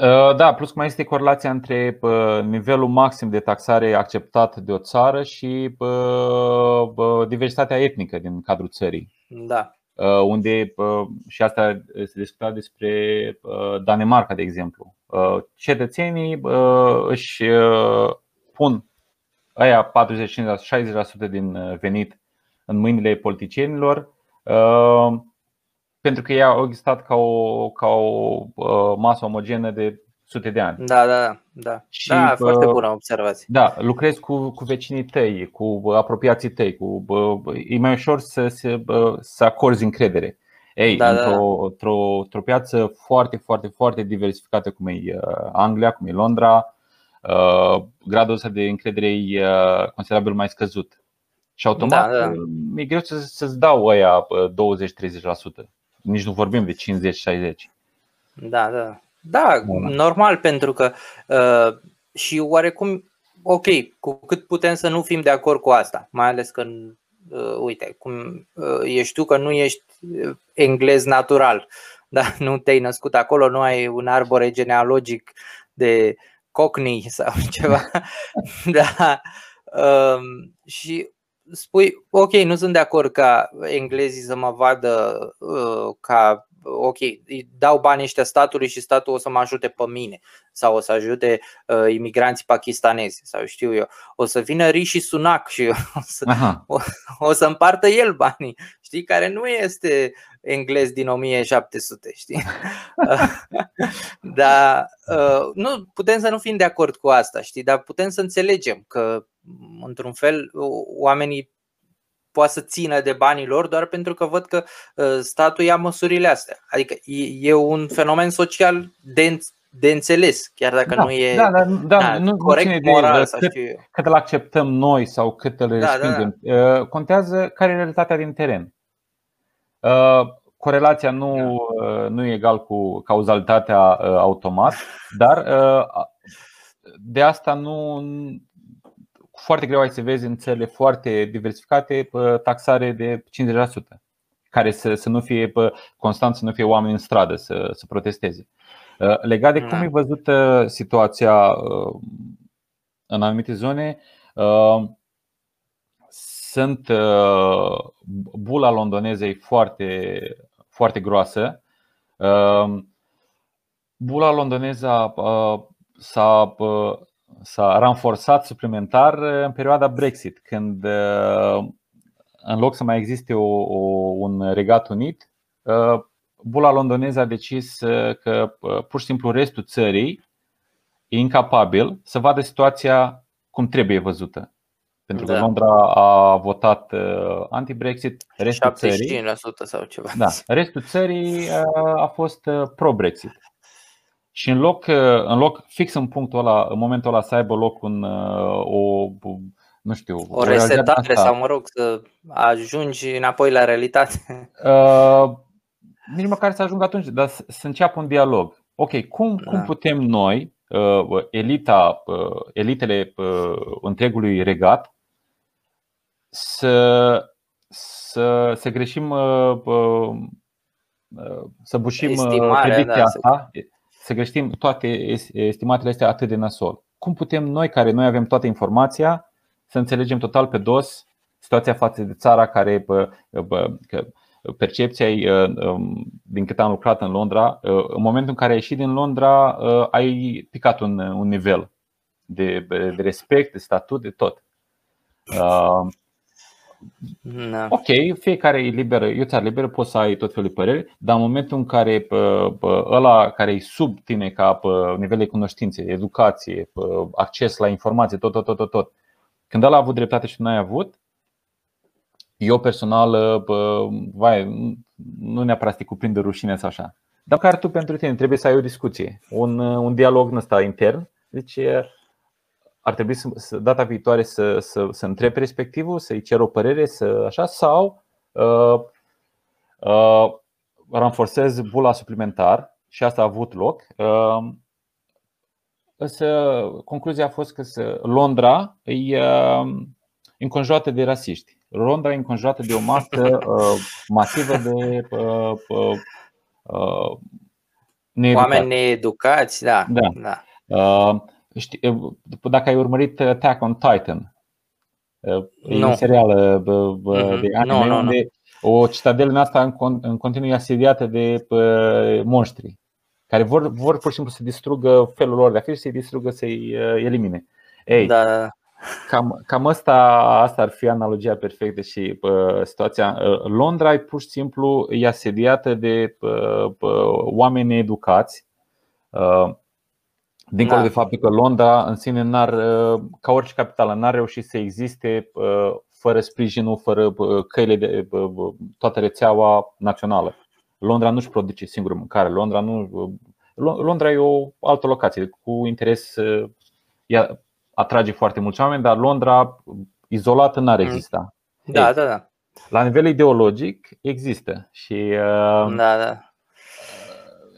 Uh, da, plus că mai este corelația între uh, nivelul maxim de taxare acceptat de o țară și uh, diversitatea etnică din cadrul țării. Da. Unde, și asta se discuta despre Danemarca, de exemplu. Cetățenii își pun aia 40-60% din venit în mâinile politicienilor pentru că ea au existat ca o, ca o uh, masă omogenă de sute de ani. Da, da, da. Și, da, foarte bună observație. Da, lucrezi cu, cu vecinii tăi, cu apropiații tăi, cu, e mai ușor să, să, să acorzi încredere. Ei, da, într-o, da. într-o, într-o piață foarte, foarte, foarte diversificată cum e uh, Anglia, cum e Londra, uh, gradul ăsta de încredere e considerabil mai scăzut. Și automat da, da. e greu să, să-ți dau aia 20-30% nici nu vorbim de 50-60. Da, da. Da, normal, pentru că uh, și oarecum, ok, cu cât putem să nu fim de acord cu asta, mai ales că, uh, uite, cum uh, ești tu că nu ești uh, englez natural, da? nu te-ai născut acolo, nu ai un arbore genealogic de cockney sau ceva. da. Uh, și spui, ok, nu sunt de acord ca englezii să mă vadă uh, ca ok, dau banii ăștia statului și statul o să mă ajute pe mine sau o să ajute uh, imigranții pakistanezi sau știu eu, o să vină Rishi Sunak și o să, o, o să împartă el banii, știi, care nu este englez din 1700, știi? dar uh, nu, putem să nu fim de acord cu asta, știi, dar putem să înțelegem că într-un fel oamenii poate să țină de banii lor doar pentru că văd că ă, statul ia măsurile astea. Adică e un fenomen social de, de înțeles, chiar dacă da, nu e da, da, da, da, nu, corect nu ține moral. De, cât, știu cât îl acceptăm noi sau cât îl da, respingem. Da, da. Contează care e realitatea din teren. Ă, corelația nu, da. nu e egal cu cauzalitatea automat, dar de asta nu foarte greu ai să vezi în țările foarte diversificate taxare de 50%, care să, să nu fie constant, să nu fie oameni în stradă să, să protesteze. Legat de cum da. e văzută situația în anumite zone, sunt bula londoneză e foarte, foarte groasă. Bula londoneză s-a s-a ranforsat suplimentar uh, în perioada Brexit, când uh, în loc să mai existe o, o, un regat unit, uh, bula londoneză a decis că pur și simplu restul țării e incapabil să vadă situația cum trebuie văzută. Pentru că da. Londra a votat anti-Brexit, restul 75% țării, sau ceva. Da, restul țării a fost pro-Brexit. Și în loc, în loc fix în punctul ăla, în momentul ăla să aibă loc un, o, nu știu, o, o resetare sau mă rog să ajungi înapoi la realitate. Uh, nici măcar să ajung atunci, dar să înceapă un dialog. Ok, cum, da. cum putem noi, uh, elita, uh, elitele uh, întregului regat, să, să, să greșim, uh, uh, să bușim Estimarea, da, asta, să să găsim toate estimatele astea atât de nasol. Cum putem noi, care noi avem toată informația, să înțelegem total pe dos situația față de țara care că percepția e, um, din cât am lucrat în Londra, în momentul în care ai ieșit din Londra, ai picat un, un nivel de, de respect, de statut, de tot. Da. Ok, fiecare e liberă, e o țară liberă, poți să ai tot felul de păreri, dar în momentul în care ăla care e sub tine ca nivel de cunoștințe, educație, acces la informație, tot, tot, tot, tot, tot, când ăla a avut dreptate și nu ai avut, eu personal, vai, nu neapărat să te cuprinde rușine sau așa. Dar care tu pentru tine trebuie să ai o discuție, un, un dialog ăsta intern. Deci ar trebui să, să data viitoare să, să, să întreb respectivul, să-i cer o părere, să așa, sau uh, uh, ranforsez bula suplimentar și asta a avut loc. Uh, Însă, concluzia a fost că Londra e uh, înconjurată de rasiști. Londra e înconjurată de o masă uh, masivă de uh, uh, uh, needucați. Oameni needucați, da. da. da. Uh, știi, dacă ai urmărit Attack on Titan, e no. un serial mm-hmm. de anime no, no, unde no. o citadelă în asta în continuu asediată de monștri care vor, vor pur și simplu să distrugă felul lor de a fi și să-i distrugă, să-i elimine. Ei, da, da, da. Cam, cam asta, asta ar fi analogia perfectă și uh, situația. Londra e pur și simplu e asediată de uh, oameni educați uh, Dincolo da. de faptul că Londra în sine n-ar, uh, ca orice capitală, n-ar reuși să existe uh, fără sprijinul, fără uh, căile de toată rețeaua națională. Londra nu-și produce singură mâncare. Londra, nu, Londra e o altă locație cu interes. Ea atrage foarte mulți oameni, dar Londra izolată n-ar mm. exista. Da, Ei, da, da. La nivel ideologic există și da, da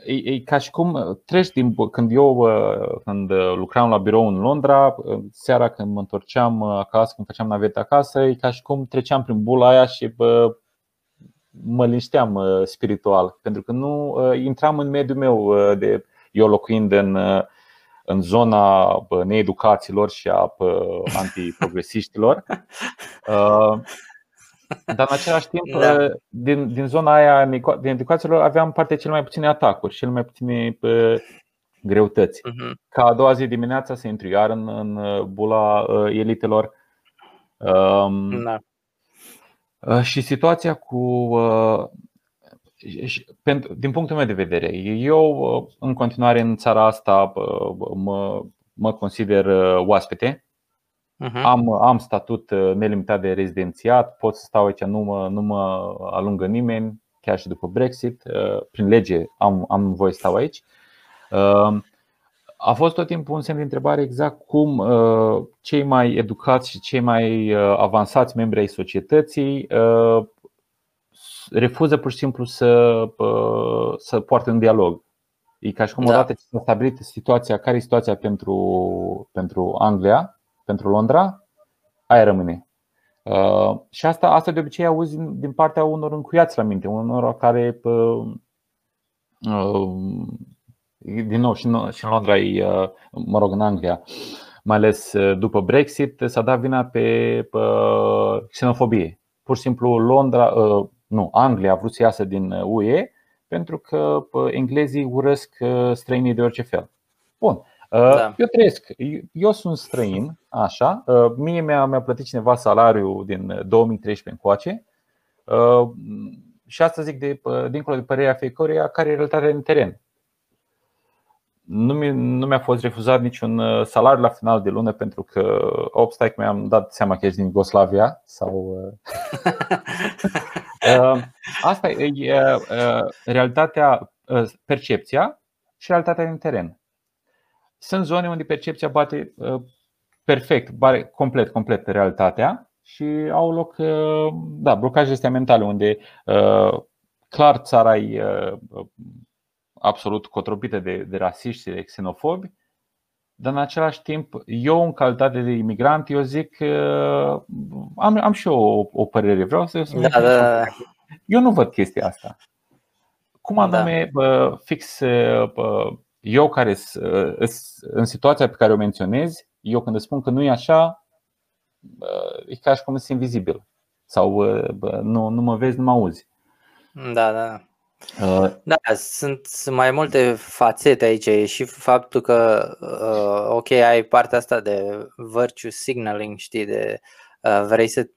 e, e ca și cum uh, treci din. Când eu uh, când uh, lucram la birou în Londra, seara când mă întorceam acasă, când făceam naveta acasă, e ca și cum treceam prin bula aia și bă, mă linișteam spiritual. Pentru că nu intram în mediul meu de eu locuind în, în zona needucaților și a antiprogresiștilor. Dar în același timp, da. Uh, din, din zona aia din educațiilor aveam parte cele mai puține atacuri, cele mai puține greutăți. Uh-huh. Ca a doua zi dimineața să intru iar în, în uh, bula uh, elitelor. Um, da. Și situația cu. Din punctul meu de vedere, eu în continuare în țara asta mă, mă consider oaspete Uh-huh. Am, am statut uh, nelimitat de rezidențiat, pot să stau aici, nu mă, nu mă alungă nimeni, chiar și după Brexit. Uh, prin lege am, am voie să stau aici. Uh, a fost tot timpul un semn de întrebare exact cum cei mai educați și cei mai avansați membri ai societății refuză pur și simplu să, să poarte un dialog. E ca și cum da. odată ce s-a stabilit situația, care e situația pentru, pentru Anglia, pentru Londra, aia rămâne. Uh, și asta, asta de obicei auzi din partea unor încuiați la minte, unor care uh, uh, din nou și în, și în Londra, uh, mă rog, în Anglia, mai ales uh, după Brexit, s-a dat vina pe, pe xenofobie. Pur și simplu Londra, uh, nu, Anglia a vrut să iasă din UE pentru că englezii urăsc străinii de orice fel. Bun. Da. Eu trăiesc, eu sunt străin, așa. Mie mi-a, mi-a plătit cineva salariul din 2013 încoace. Și asta zic de, dincolo de părerea fiecăruia, care e realitatea în teren nu, mi, nu mi-a fost refuzat niciun uh, salariu la final de lună pentru că obstacol mi-am dat seama că ești din Yugoslavia sau uh, uh, Asta e realitatea, percepția și realitatea din teren. Sunt zone unde percepția bate perfect, bate complet, complet realitatea și au loc da, blocaje astea mentale unde clar țara e absolut cotropite de, de rasiști și de xenofobi, dar în același timp, eu în calitate de imigrant, eu zic că am, am și eu o, o părere. Vreau să spun da, da, da. Eu nu văd chestia asta. Cum da. anume da. fix eu care în situația pe care o menționezi, eu când îți spun că nu e așa, e ca și cum sunt invizibil. Sau nu, nu mă vezi, nu mă auzi. Da, da. Uh, da, sunt mai multe fațete aici. E și faptul că, uh, ok, ai partea asta de virtue signaling, știi, de uh, vrei să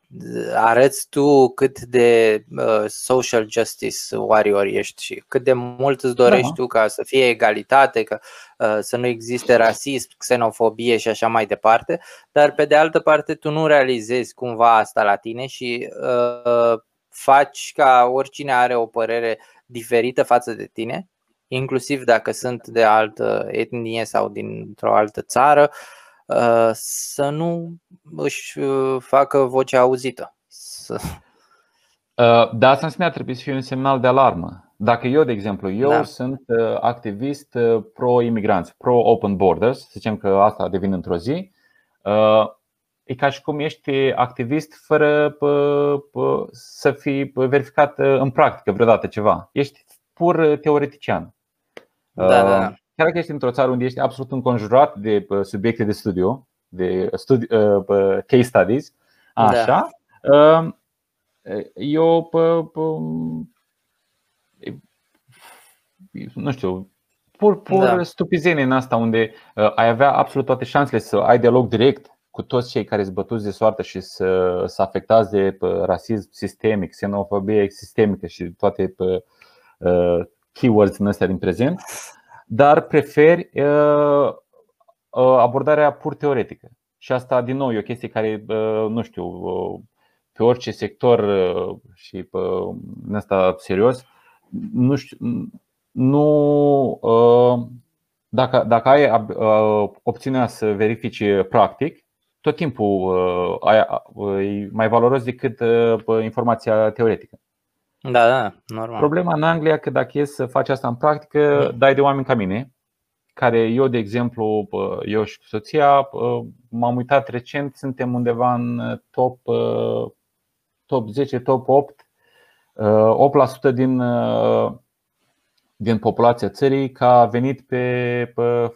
arăți tu cât de uh, social justice warrior ești și cât de mult îți dorești da. tu ca să fie egalitate, că uh, să nu existe rasism, xenofobie și așa mai departe, dar pe de altă parte tu nu realizezi cumva asta la tine și uh, faci ca oricine are o părere uh, diferită față de tine, inclusiv dacă sunt de altă etnie sau dintr-o altă țară, uh, să nu își uh, facă vocea auzită. Uh, da, asta înseamnă trebuie să fie un semnal de alarmă. Dacă eu, de exemplu, eu da. sunt activist pro-imigranți, pro-open borders, să zicem că asta devine într-o zi, e ca și cum ești activist fără pă, pă, să fii verificat în practică vreodată ceva. Ești pur teoretician. Da, da. Da. Chiar dacă ești într-o țară unde ești absolut înconjurat de subiecte de studiu, de studi- case studies, așa, da. eu nu știu, pur, pur da. stupizenie în asta unde ai avea absolut toate șansele să ai dialog direct cu toți cei care sunt bătuți de soartă și să, să afectați de rasism sistemic, xenofobie sistemică și toate pe, uh, keywords în astea din prezent, dar preferi uh, uh, abordarea pur teoretică. Și asta, din nou, e o chestie care, uh, nu știu, uh, pe orice sector uh, și pe în asta serios, nu știu, nu, uh, dacă, dacă ai uh, opțiunea să verifici practic, tot timpul uh, e mai valoros decât uh, informația teoretică. Da, da, normal. Problema în Anglia că dacă e să faci asta în practică, mm. dai de oameni ca mine, care eu, de exemplu, eu și cu soția, m-am uitat recent, suntem undeva în top, top 10, top 8, 8% din, din populația țării ca a venit pe, pe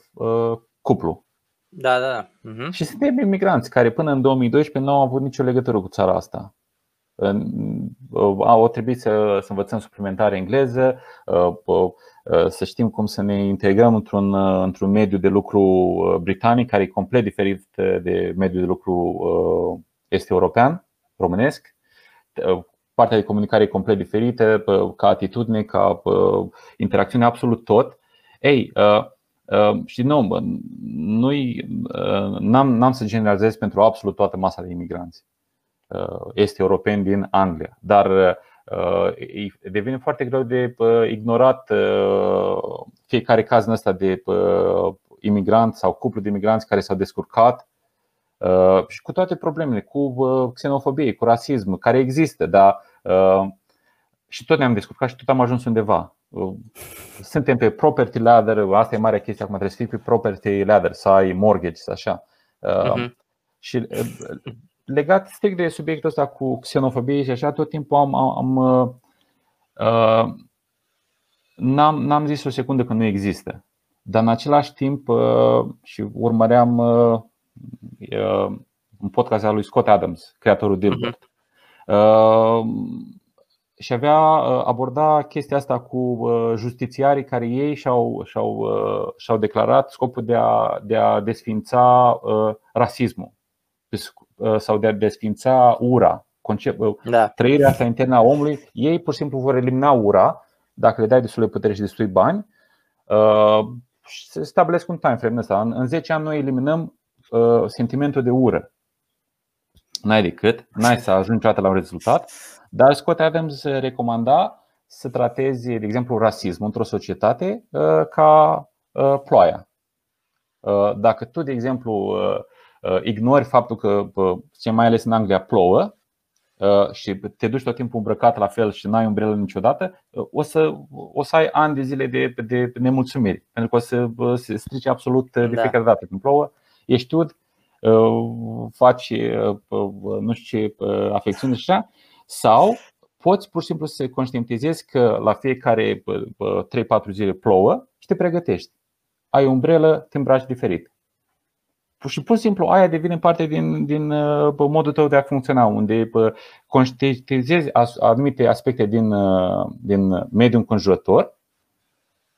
cuplu. Da, da, da. Uh-huh. Și suntem imigranți care până în 2012 nu au avut nicio legătură cu țara asta. Au trebuit să, să învățăm suplimentare engleză, uh, uh, să știm cum să ne integrăm într-un, uh, într-un mediu de lucru britanic care e complet diferit de mediul de lucru este european, românesc. Partea de comunicare e complet diferită, ca atitudine, ca interacțiune, absolut tot. Ei, Ehm, și nu, nu-i, n-am, n-am să generalizez pentru absolut toată masa de imigranți ehm, este europeni din Anglia, dar ehm, devine foarte greu de ignorat fiecare caz în ăsta de imigranți sau cuplu de imigranți care s-au descurcat și cu toate problemele, cu xenofobie, cu rasism, care există, dar și tot ne-am descurcat și tot am ajuns undeva. Suntem pe property ladder, asta e marea chestie acum, trebuie să fii pe property ladder, să ai mortgage, așa. Uh-huh. Și legat strict de subiectul ăsta cu xenofobie și așa, tot timpul am, am, am uh, n-am, n-am zis o secundă că nu există. Dar în același timp uh, și urmăream uh, uh, un podcast al lui Scott Adams, creatorul Dilbert. Uh-huh. Și avea aborda chestia asta cu justițiarii care ei și-au, și-au, și-au declarat scopul de a, de a desfința rasismul sau de a desfința ura, concept, da. trăirea asta internă a omului. Ei pur și simplu vor elimina ura dacă le dai destul de putere și destui bani se stabilesc un time frame ăsta. În, în 10 ani noi eliminăm uh, sentimentul de ură. N-ai decât, n-ai să ajungi niciodată la un rezultat, dar Scott Adams recomanda să tratezi, de exemplu, rasismul într-o societate uh, ca uh, ploaia. Uh, dacă tu, de exemplu, uh, uh ignori faptul că, uh, mai ales în Anglia, plouă, Uh, și te duci tot timpul îmbrăcat la fel și n-ai umbrelă niciodată, uh, o să, o să ai ani de zile de, de nemulțumiri. Pentru că o să se strice absolut de da. fiecare dată când plouă. Ești ud, uh, faci nu știu ce afecțiune și așa, sau poți pur și simplu să conștientizezi că la fiecare 3-4 zile plouă și te pregătești. Ai umbrelă, te îmbraci diferit și pur și simplu aia devine parte din, din uh, modul tău de a funcționa, unde conștientizezi anumite aspecte din, uh, din mediul înconjurător,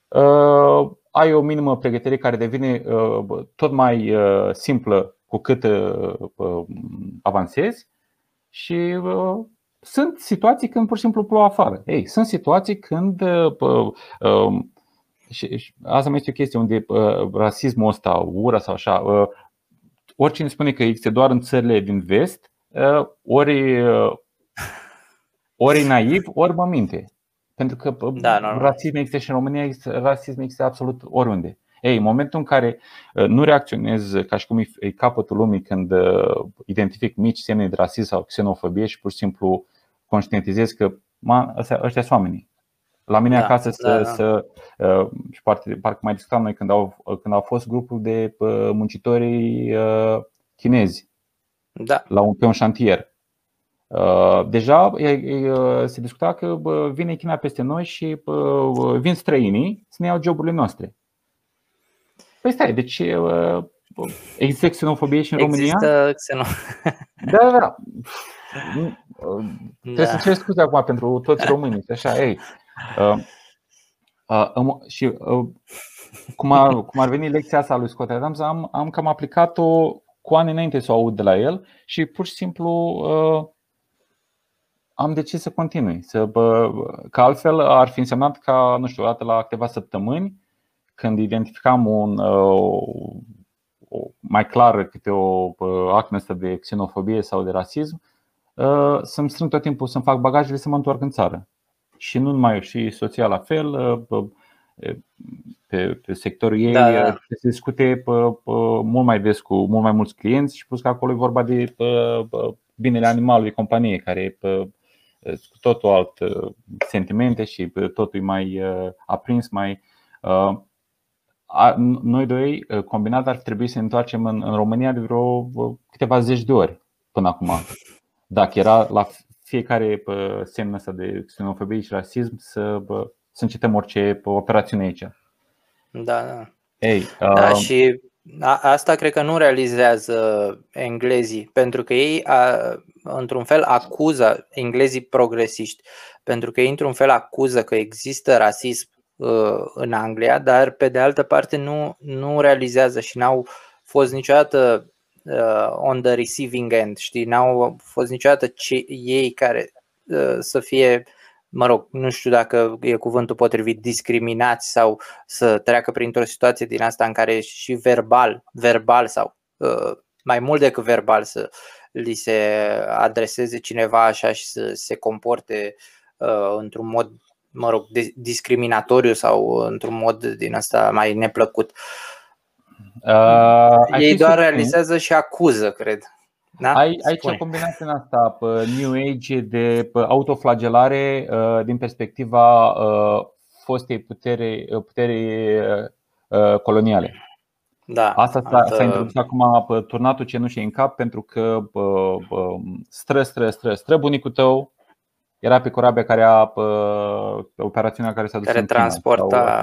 uh, ai o minimă pregătire care devine tot mai simplă cu cât avansezi și sunt situații când pur și simplu plouă afară. Ei, sunt situații când um, și, asta mai este o chestie unde rasismul ăsta, ura sau așa, oricine spune că există doar în țările din vest, uh, ori, uh, ori e naiv, ori mă minte. Pentru că uh, da, rasism există și în România, există, rasism există absolut oriunde. Ei, în momentul în care nu reacționez ca și cum e capătul lumii când identific mici semne de rasism sau xenofobie și pur și simplu conștientizez că ma, ăștia, ăștia sunt oamenii. La mine da, acasă să, da, da. să uh, și parcă, parcă mai discutam noi când au, când au fost grupul de uh, muncitori uh, chinezi da. la un, pe un șantier. Deja se discuta că vine China peste noi și vin străinii să ne iau joburile noastre. Păi stai, deci există xenofobie și în există România? Xenofobie. Da, da, da. Trebuie da. să cer scuze acum pentru toți românii. Așa, ei, Uh, uh, și uh, cum, ar, cum ar veni lecția asta lui Scott Adams, am, am cam aplicat-o cu ani înainte să o aud de la el și pur și simplu uh, am decis să continui. Să, bă, că altfel ar fi însemnat ca, nu știu, odată la câteva săptămâni, când identificam un, uh, mai clar câte o acne asta de xenofobie sau de rasism, uh, să-mi strâng tot timpul să-mi fac bagajele să mă întorc în țară și nu numai și soția la fel, uh, pe, pe sectorul ei da, da. se discute pe, pe, mult mai des cu mult mai mulți clienți și plus că acolo e vorba de pe, pe, binele animalului companiei care pe, cu totul alt uh, sentimente și totul e mai uh, aprins, mai noi doi combinat ar trebui să ne întoarcem în, în România de vreo câteva zeci de ori până acum. Dacă era la fiecare semn ăsta de xenofobie și rasism să, să încetăm orice operațiune aici. Da, da. Ei, da uh... și a, asta cred că nu realizează englezii, pentru că ei, a, într-un fel, acuză englezii progresiști, pentru că ei, într-un fel, acuză că există rasism uh, în Anglia, dar, pe de altă parte, nu, nu realizează și n-au fost niciodată uh, on the receiving end, știi, n-au fost niciodată ce, ei care uh, să fie, mă rog, nu știu dacă e cuvântul potrivit, discriminați sau să treacă printr-o situație din asta în care și verbal, verbal sau uh, mai mult decât verbal să li se adreseze cineva așa și să se comporte uh, într-un mod, mă rog, discriminatoriu sau într-un mod din asta mai neplăcut. Uh, Uh, Ei doar realizează și acuză, cred. Da? Ai, ai ce combinație în asta, pe New Age, de pe autoflagelare uh, din perspectiva uh, fostei putere, putere uh, coloniale. Da, Asta s-a, s-a introdus acum pe turnatul cenușei în cap pentru că bă, bă, stră, stră, stră, stră bunicul tău era pe corabia care a pe, pe operațiunea care s-a dus care în transporta China,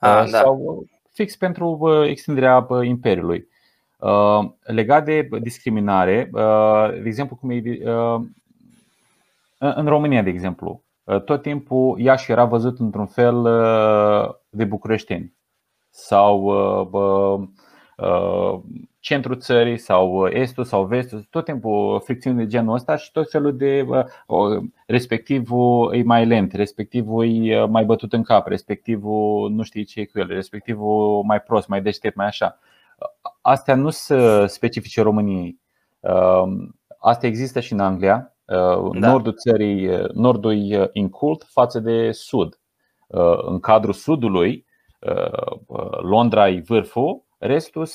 sau, sau, a, da. sau fix pentru bă, extinderea bă, imperiului. Uh, legat de discriminare, uh, de exemplu, cum e, uh, în România, de exemplu, uh, tot timpul Iași era văzut într-un fel uh, de bucureșteni sau uh, uh, centrul țării sau estul sau vestul, tot timpul fricțiuni de genul ăsta și tot felul de uh, respectivul e mai lent, respectivul e mai bătut în cap, respectivul nu știi ce e cu el, respectivul mai prost, mai deștept, mai așa. Astea nu sunt specifice României. Asta există și în Anglia. Da. Nordul țării, nordul e incult față de sud. În cadrul sudului, Londra e vârful, restul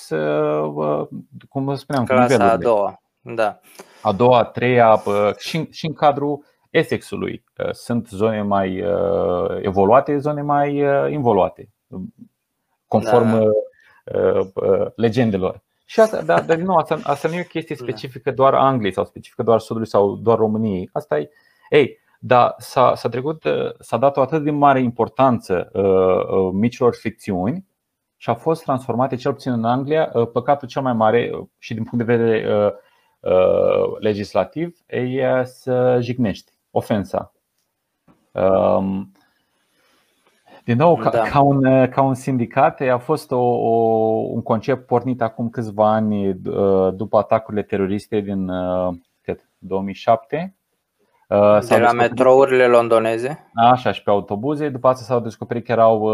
cum spuneam, Clasa a doua. Da. A doua, a treia și, și în cadrul Essexului. Sunt zone mai evoluate, zone mai involuate, conform da. legendelor. Și asta, dar, dar din nou, asta, asta nu e o chestie da. specifică doar Angliei sau specifică doar Sudului sau doar României. Asta e, ei, dar s-a, s-a trecut, s-a dat o atât de mare importanță uh, uh, micilor ficțiuni și a fost transformate, cel puțin în Anglia, uh, păcatul cel mai mare și din punct de vedere uh, uh, legislativ e să jignești, ofensa. Um, din nou, ca, da. ca, un, ca un sindicat, a fost o, o, un concept pornit acum câțiva ani după atacurile teroriste din cât, 2007 de la metrourile londoneze? Așa, și pe autobuze. După asta s-au descoperit că erau,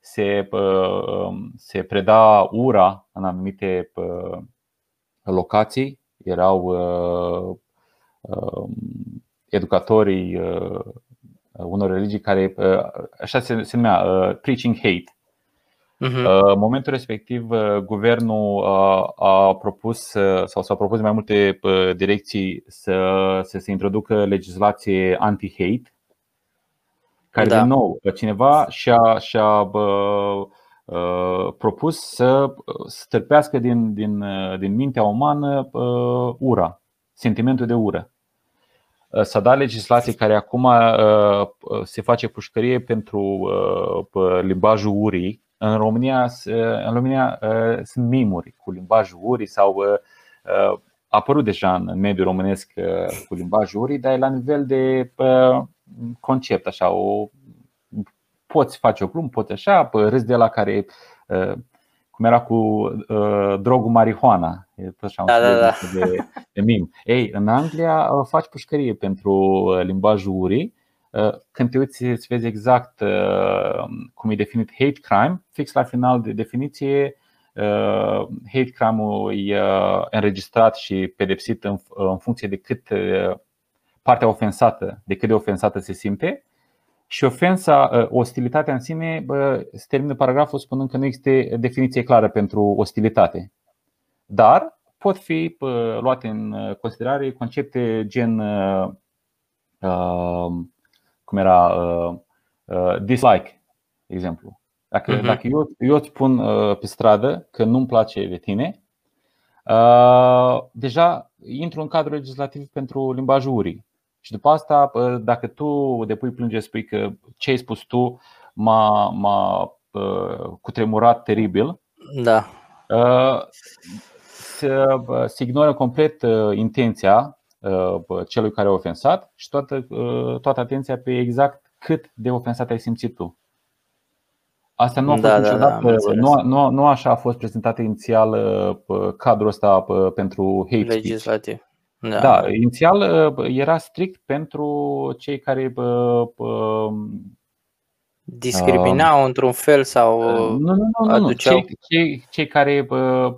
se, um, se preda ura în anumite locații. Erau um, educatorii unor religii care, așa se, se numea, preaching hate. Uh-huh. În momentul respectiv, guvernul a, a propus sau s-au propus mai multe direcții să, să se introducă legislație anti-hate, care, da. din nou, cineva și-a, și-a bă, propus să stârpească din, din, din mintea umană ura, sentimentul de ură. S-a dat legislație care acum se face pușcărie pentru limbajul urii, în România, în România uh, sunt mimuri cu limbajul urii sau uh, uh, a apărut deja în mediul românesc cu limbajul urii, dar e la nivel de concept, așa, o, poți face o glumă, poți așa, râs de la care cum era cu uh, drogul marihuana, e tot așa un da, da, da. De, de mim. Ei, în Anglia faci pușcărie pentru limbajul urii Uh, când te uiți, îți vezi exact uh, cum e definit hate crime, fix la final de definiție, uh, hate crime-ul e înregistrat și pedepsit în, în funcție de cât partea ofensată, de cât de ofensată se simte. Și ofensa, ostilitatea în sine, se termină paragraful spunând că nu există definiție clară pentru ostilitate. Dar pot fi luate în considerare concepte gen cum era uh, uh, dislike, de exemplu. Dacă, uh-huh. dacă eu, eu îți spun uh, pe stradă că nu-mi place de tine, uh, deja intru în cadrul legislativ pentru limbajul urii. Și după asta, uh, dacă tu depui plângere, spui că ce ai spus tu m-a, m-a uh, cutremurat teribil, da. uh, se, se ignoră complet uh, intenția Uh, celui care a ofensat și toată, uh, toată atenția pe exact cât de ofensat ai simțit tu. Asta nu a fost da, niciodată, da, da, nu, nu, nu așa a fost prezentat inițial uh, cadrul ăsta pentru hate Legislativ. Da. da, inițial era strict pentru cei care discriminau uh, într-un fel sau nu, nu, nu, nu, aduceau... Cei, cei, cei care uh,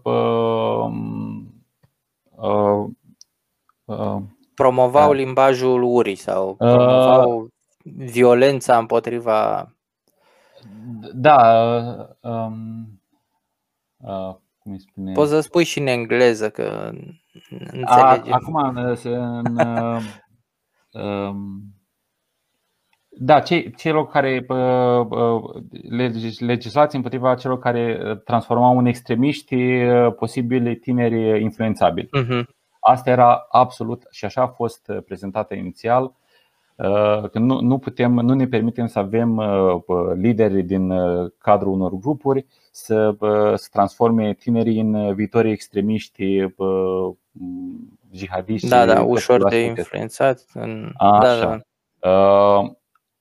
uh, promovau uh, limbajul urii sau uh, promovau uh, violența împotriva. Da. Um, uh, cum îi spune? Poți să spui și în engleză că înțelegem. Acum în, în um, Da, cei, celor care legislație împotriva celor care transformau în extremiști posibili tineri influențabili. Uh-huh. Asta era absolut și așa a fost prezentată inițial Uh, că nu, nu, putem, nu ne permitem să avem uh, lideri din uh, cadrul unor grupuri să, să transforme tinerii în viitori extremiști jihadiști. Da, da, ușor de influențat. În... Așa. Da, da.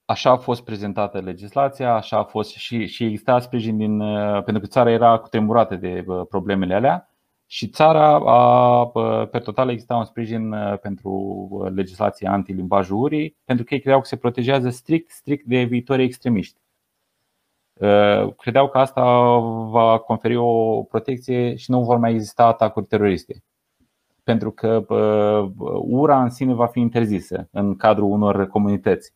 Așa a fost prezentată legislația, așa a fost și, și exista sprijin din. pentru că țara era cutremurată de problemele alea și țara a, pe total exista un sprijin pentru legislație anti-limbajul urii, pentru că ei credeau că se protejează strict, strict de viitorii extremiști. Credeau că asta va conferi o protecție și nu vor mai exista atacuri teroriste. Pentru că ura în sine va fi interzisă în cadrul unor comunități.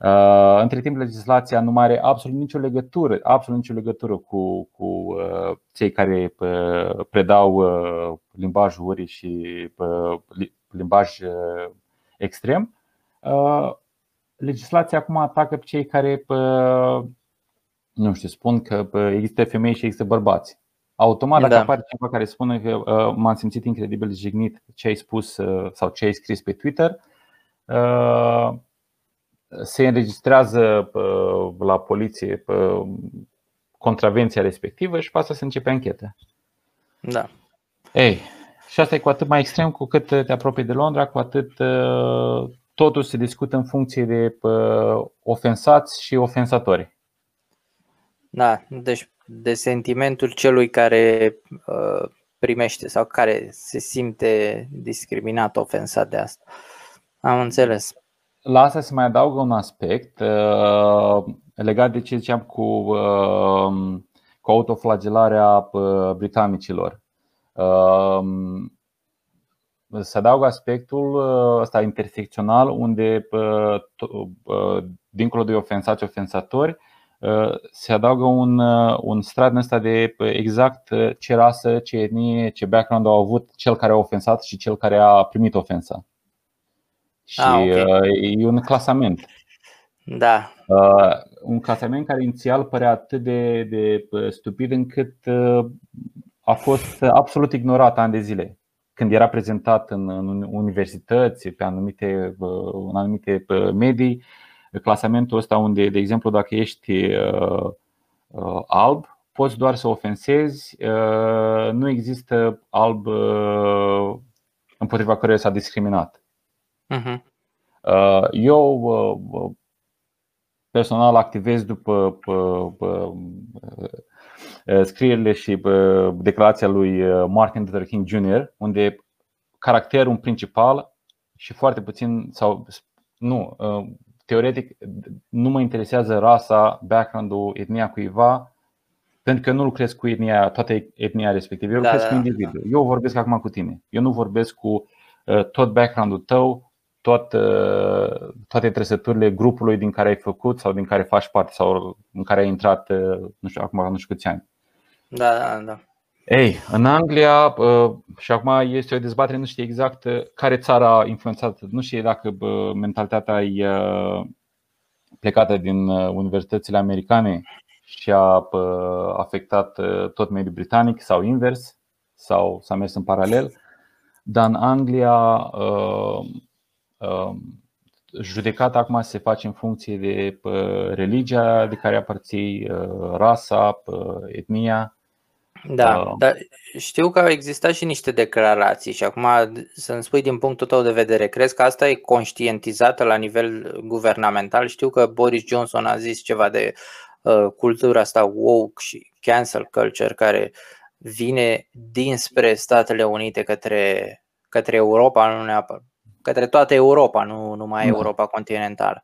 Uh, între timp, legislația nu are absolut nicio legătură, absolut nicio legătură cu, cu uh, cei care uh, predau limbajul urii și limbaj extrem. Legislația acum atacă pe cei care, nu știu, spun că există femei și există bărbați. Automat, dacă da. apare cineva care spune că m-am simțit incredibil jignit ce ai spus sau ce ai scris pe Twitter, se înregistrează la poliție contravenția respectivă și pe asta se începe anchetă. Da. Ei, și asta e cu atât mai extrem cu cât te apropii de Londra, cu atât ă, totul se discută în funcție de ofensați și ofensatori. Da, deci de sentimentul celui care uh, primește sau care se simte discriminat, ofensat de asta. Am înțeles. La asta se mai adaugă un aspect uh, legat de ce ziceam cu, uh, cu autoflagelarea uh, britanicilor. Uh, se adaugă aspectul uh, ăsta intersecțional unde, uh, uh, dincolo de ofensați ofensatori, uh, se adaugă un, uh, un strat în ăsta de exact ce rasă, ce etnie, ce background au avut cel care a ofensat și cel care a primit ofensa. Și ah, okay. Uh, e un clasament. Da. Uh, un clasament care inițial părea atât de, de uh, stupid încât a fost absolut ignorat ani de zile. Când era prezentat în, în universități, pe anumite, în anumite medii, clasamentul ăsta unde, de exemplu, dacă ești uh, uh, alb, poți doar să ofensezi, uh, nu există alb uh, împotriva căruia s-a discriminat. Uh-huh. Eu uh, personal activez după uh, scrierile și declarația lui Martin Luther King Jr., unde caracterul principal și foarte puțin sau nu, teoretic nu mă interesează rasa, background-ul, etnia cuiva, pentru că nu lucrez cu etnia, toată etnia respectivă. Eu da, lucrez da, cu individul. Da. Eu vorbesc acum cu tine. Eu nu vorbesc cu tot background-ul tău, tot, uh, toate trăsăturile grupului din care ai făcut sau din care faci parte sau în care ai intrat, uh, nu știu, acum nu știu câți ani. Da, da, da. Ei, în Anglia, uh, și acum este o dezbatere, nu știu exact care țară a influențat, nu știu dacă mentalitatea e plecată din universitățile americane și a afectat tot mediul britanic sau invers, sau s-a mers în paralel. Dar în Anglia Um, judecata acum se face în funcție de religia de care aparții, uh, rasa, etnia. Da, uh, dar știu că au existat și niște declarații și acum să-mi spui din punctul tău de vedere, crezi că asta e conștientizată la nivel guvernamental? Știu că Boris Johnson a zis ceva de uh, cultura asta woke și cancel culture care vine dinspre Statele Unite către, către Europa, nu neapărat către toată Europa, nu numai da. Europa continentală.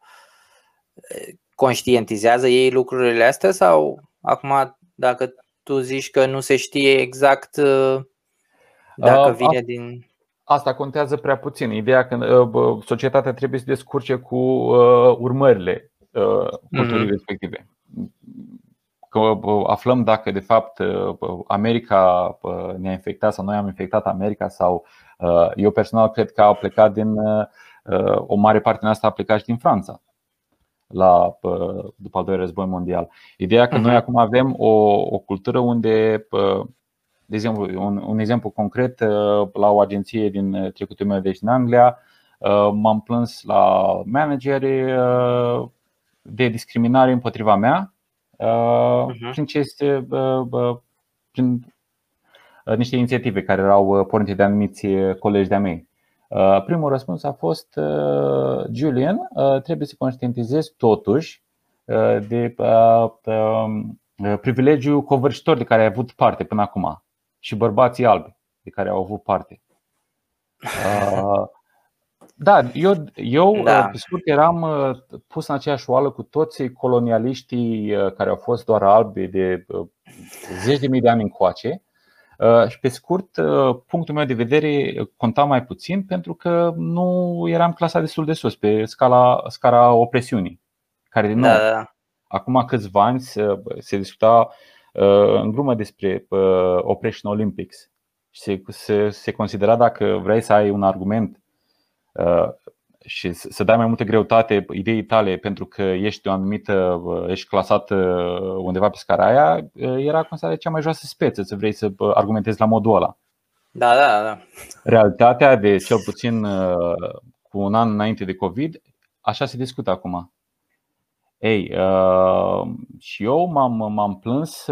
Conștientizează ei lucrurile astea sau acum dacă tu zici că nu se știe exact uh, dacă uh, vine din. Asta contează prea puțin. Ideea că uh, societatea trebuie să descurce cu urmările culturii mm-hmm. respective. Că aflăm dacă de fapt America ne-a infectat sau noi am infectat America sau Uh, eu personal cred că au plecat din uh, o mare parte din asta a plecat și din Franța. la, după al doilea război mondial. Ideea că uh-huh. noi acum avem o, o cultură unde, de exemplu, un, un exemplu concret, la o agenție din trecutul meu, deci în Anglia, m-am plâns la manageri de discriminare împotriva mea uh-huh. prin, ce este, prin niște inițiative care erau pornite de anumiți colegi de-a mei. Primul răspuns a fost Julian, trebuie să conștientizezi totuși de privilegiul covârșitor de care ai avut parte până acum și bărbații albi de care au avut parte. Da, eu, eu da. pe scurt eram pus în aceeași oală cu toți colonialiștii care au fost doar albi de zeci de mii de ani încoace Uh, și pe scurt, uh, punctul meu de vedere conta mai puțin pentru că nu eram clasa destul de sus pe scala, scala opresiunii. Care din nou, da, da. acum câțiva ani se, se discuta uh, în glumă despre Operation Olympics și se, se, se considera dacă vrei să ai un argument și să dai mai multă greutate ideii tale pentru că ești o anumită, ești clasat undeva pe scara aia, era considerată cea mai joasă speță să vrei să argumentezi la modul ăla. Da, da, da. Realitatea de cel puțin cu un an înainte de COVID, așa se discută acum. Ei, uh, și eu m-am, m-am plâns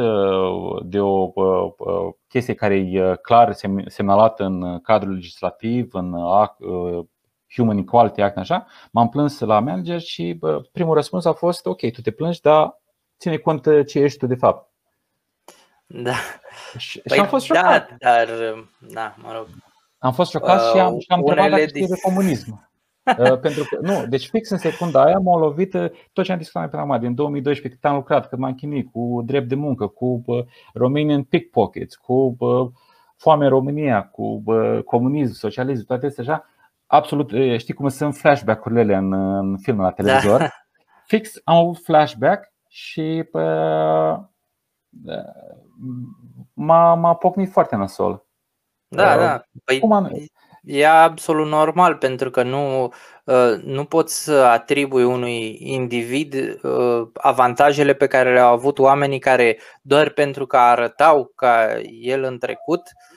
de o uh, chestie care e clar semnalată în cadrul legislativ, în Human Equality Act, așa, m-am plâns la manager și bă, primul răspuns a fost ok, tu te plângi, dar ține cont ce ești tu de fapt. Da. Și, păi și am fost da, șocat. Da, dar, da, mă rog. Am fost șocat uh, și am, și am întrebat dacă dis- de comunism. uh, pentru că, nu, deci fix în secunda aia m-a lovit uh, tot ce am discutat până acum, din 2012 cât am lucrat, cât m-am chinuit cu drept de muncă, cu uh, Romanian pickpockets, cu uh, foame în România, cu uh, comunism, socialism, toate astea așa absolut, știi cum sunt flashback-urile în, în filme la televizor. Da. Fix am avut flashback și pă, m-a, m-a pocnit foarte nasol. Da, uh, da. Păi, cum am... E absolut normal pentru că nu, nu poți să atribui unui individ avantajele pe care le-au avut oamenii care doar pentru că arătau ca el în trecut Uh,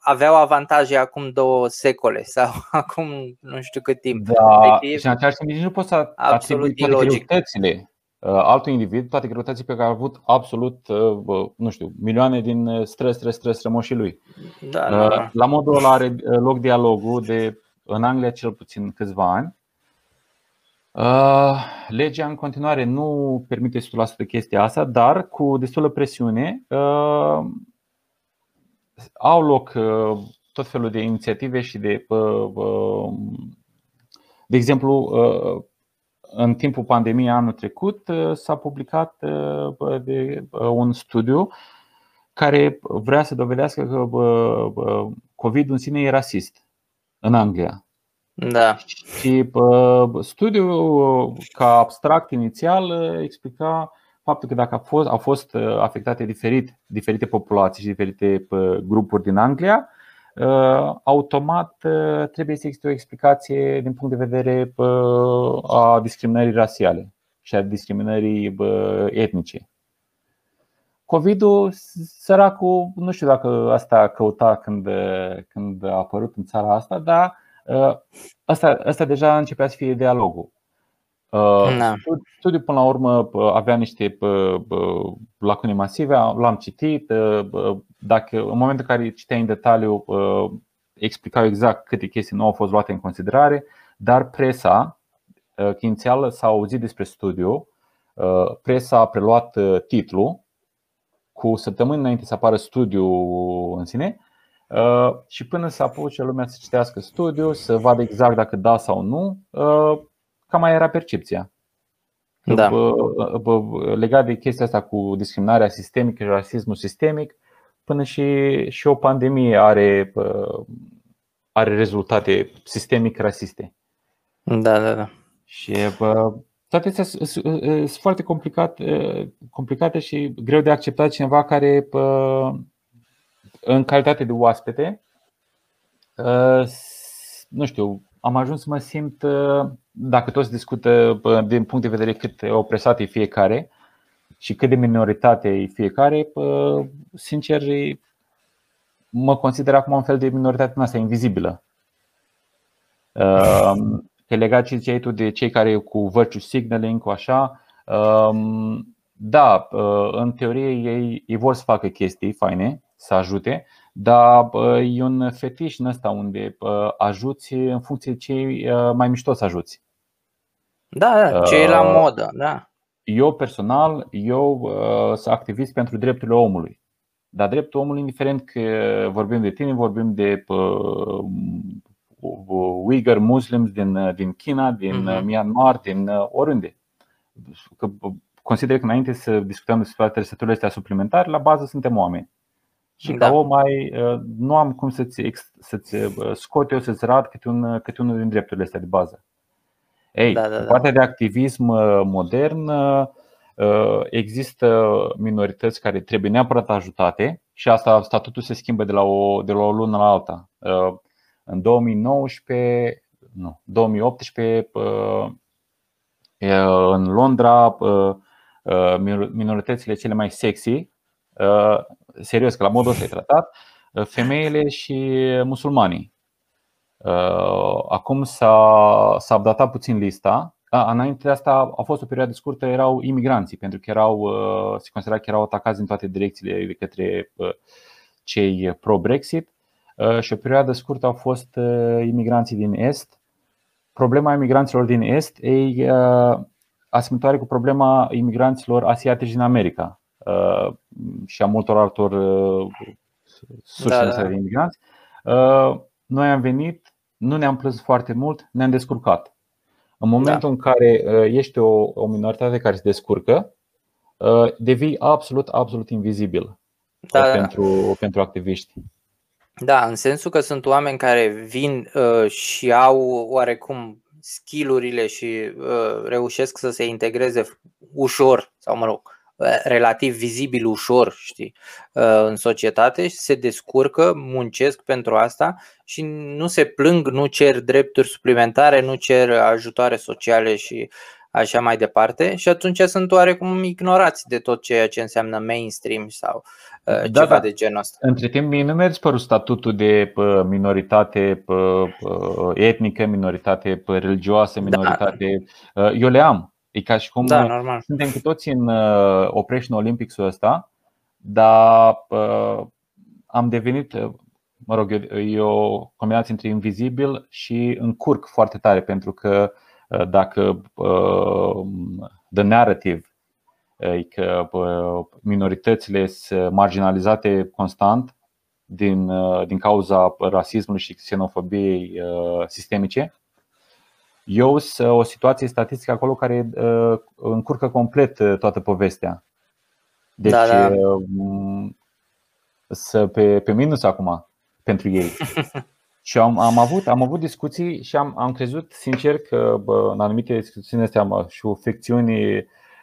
aveau avantaje acum două secole sau acum nu știu cât timp. Da, adică și în același timp nici nu poți să atribui toate greutățile uh, altui individ, toate greutățile pe care a avut absolut, uh, nu știu, milioane din străzi, străzi, străzi strămoșii lui. Da, da, da. La modul ăla are loc dialogul de, în Anglia cel puțin câțiva ani. Legea în continuare nu permite 100% chestia asta, dar cu destulă presiune au loc uh, tot felul de inițiative și de, uh, uh, de exemplu, în timpul pandemiei anul trecut s-a publicat de un studiu care vrea să dovedească că COVID în sine e rasist în Anglia. Da. Și studiul, ca abstract inițial, explica faptul că dacă a fost, au fost uh, afectate diferit, diferite populații și diferite uh, grupuri din Anglia, uh, automat trebuie să existe o explicație din punct de vedere a discriminării rasiale și a discriminării etnice. COVID-ul, săracul, nu știu dacă asta a căutat când, când a apărut în țara asta, dar asta, asta deja începea să fie dialogul. Uh, da. Studiul, până la urmă, avea niște lacune masive, l-am citit. Uh, dacă, în momentul în care citeai în detaliu, explicau exact câte chestii nu au fost luate în considerare, dar presa, uh, că inițial s-a auzit despre studiu, presa a preluat titlul cu săptămâni înainte să apară studiul în sine și până să apuce lumea să citească studiul, să vadă exact dacă da sau nu, cam mai era percepția. Da. Legat de chestia asta cu discriminarea sistemică, rasismul sistemic, până și, și o pandemie are, are rezultate sistemic rasiste. Da, da, da. Și toate astea sunt foarte complicate, complicate și greu de acceptat cineva care, în calitate de oaspete, nu știu, am ajuns să mă simt dacă toți discută din punct de vedere cât opresat e fiecare și cât de minoritate e fiecare, sincer, mă consider acum un fel de minoritate în asta invizibilă. Că legat ce ziceai tu de cei care cu virtue signaling, cu așa, da, în teorie ei, ei vor să facă chestii faine, să ajute, dar e un fetiș în ăsta unde ajuți în funcție de ce mai mișto să ajuți. Da, da, ce e la modă, da. Eu personal, eu sunt activist pentru drepturile omului. Dar dreptul omului, indiferent că vorbim de tine, vorbim de Uyghur muslims din, din China, din uh-huh. Myanmar, din oriunde. Că consider că înainte să discutăm despre trăsăturile astea suplimentare, la bază suntem oameni. Și da. ca om mai, nu am cum să-ți, să-ți scot eu, să-ți rad câte, un, câte unul din drepturile astea de bază. Ei, da, da, da. partea de activism modern există minorități care trebuie neapărat ajutate și asta statutul se schimbă de la o, de la o lună la alta. În 2019, nu, 2018 în Londra minoritățile cele mai sexy serios că la modul ăsta e tratat femeile și musulmanii. Acum s-a, s-a updatat puțin lista. A, înainte de asta a fost o perioadă scurtă, erau imigranții, pentru că erau, se considera că erau atacați în toate direcțiile de către cei pro-Brexit și o perioadă scurtă au fost imigranții din Est. Problema imigranților din Est e asemănătoare cu problema imigranților asiatici din America și a multor altor surse da, da. de imigranți. Noi am venit, nu ne-am plâns foarte mult, ne-am descurcat. În momentul da. în care ești o, o minoritate care se descurcă, devii absolut, absolut invizibil da, pentru, da. pentru activiști. Da, în sensul că sunt oameni care vin uh, și au oarecum skillurile și uh, reușesc să se integreze ușor sau mă rog, relativ vizibil ușor știi, uh, în societate și se descurcă, muncesc pentru asta și nu se plâng, nu cer drepturi suplimentare, nu cer ajutoare sociale și așa mai departe și atunci sunt oarecum ignorați de tot ceea ce înseamnă mainstream sau uh, da, ceva da. de genul ăsta. Între timp, mie nu mi-a dispărut statutul de minoritate etnică, minoritate religioasă, da. minoritate. Da. Eu le am. E ca și cum da, normal. suntem cu toții în Operation Olympics-ul ăsta, dar am devenit, mă rog, e o combinație între invizibil și încurc foarte tare pentru că dacă the narrative e că minoritățile sunt marginalizate constant din, din cauza rasismului și xenofobiei sistemice. Eu sunt o situație statistică acolo care încurcă complet toată povestea. Deci da, da. să pe, pe minus acum pentru ei. Și am, am, avut, am avut discuții și am, am crezut sincer că bă, în anumite discuții astea și ficțiuni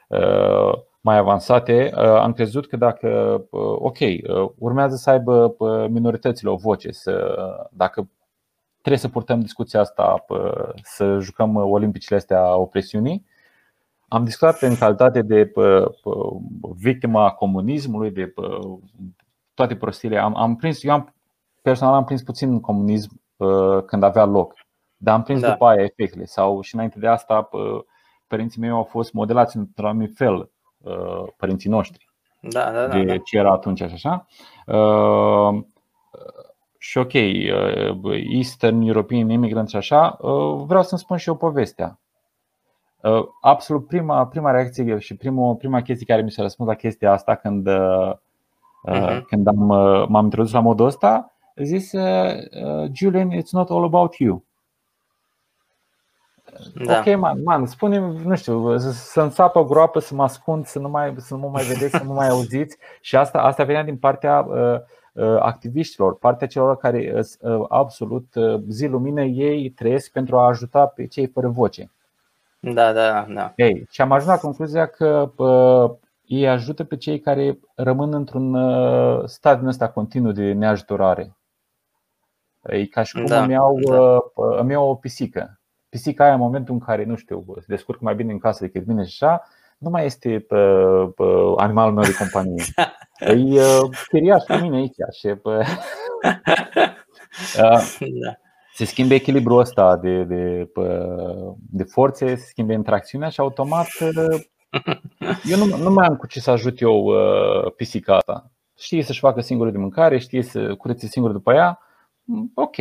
uh, mai avansate, uh, am crezut că dacă, uh, ok, uh, urmează să aibă minoritățile o voce, să, dacă trebuie să purtăm discuția asta, să jucăm olimpicile astea opresiunii, am discutat în calitate de victima comunismului, de toate prostiile. Am, am prins, eu am personal am prins puțin comunism uh, când avea loc, dar am prins da. după aia efectele. Sau și înainte de asta, uh, părinții mei au fost modelați într-un anumit fel, uh, părinții noștri. Da, da, da, de da. ce era atunci și așa. Uh, și ok, uh, Eastern European immigrants și așa, uh, vreau să-mi spun și eu povestea. Uh, absolut prima, prima reacție și primul, prima chestie care mi s-a răspuns la chestia asta când, uh, uh-huh. când am, m-am introdus la modul ăsta zis uh, Julian, it's not all about you. Da. Ok, man, man spune nu știu, să însapă groapă, să mă ascund, să nu, mai, să nu mă mai vedeți, să nu mai auziți. Și asta, asta venea din partea uh, uh, activiștilor, partea celor care uh, absolut uh, zi lumină ei trăiesc pentru a ajuta pe cei fără voce. Da, da, da. Hey, și am ajuns la concluzia că uh, ei ajută pe cei care rămân într-un uh, stat din ăsta continuu de neajutorare. E ca și cum da, îmi, iau, da. Uh, îmi iau o pisică pisica aia în momentul în care, nu știu, se descurcă mai bine în casă decât mine și așa, nu mai este pe, pe animalul meu de companie. E chiriaș cu mine aici și pe... da. se schimbe echilibrul ăsta de, de, de forțe, se schimbe interacțiunea și automat eu nu, nu mai am cu ce să ajut eu pisica asta. Știe să-și facă singură de mâncare, știe să curețe singur după ea, ok.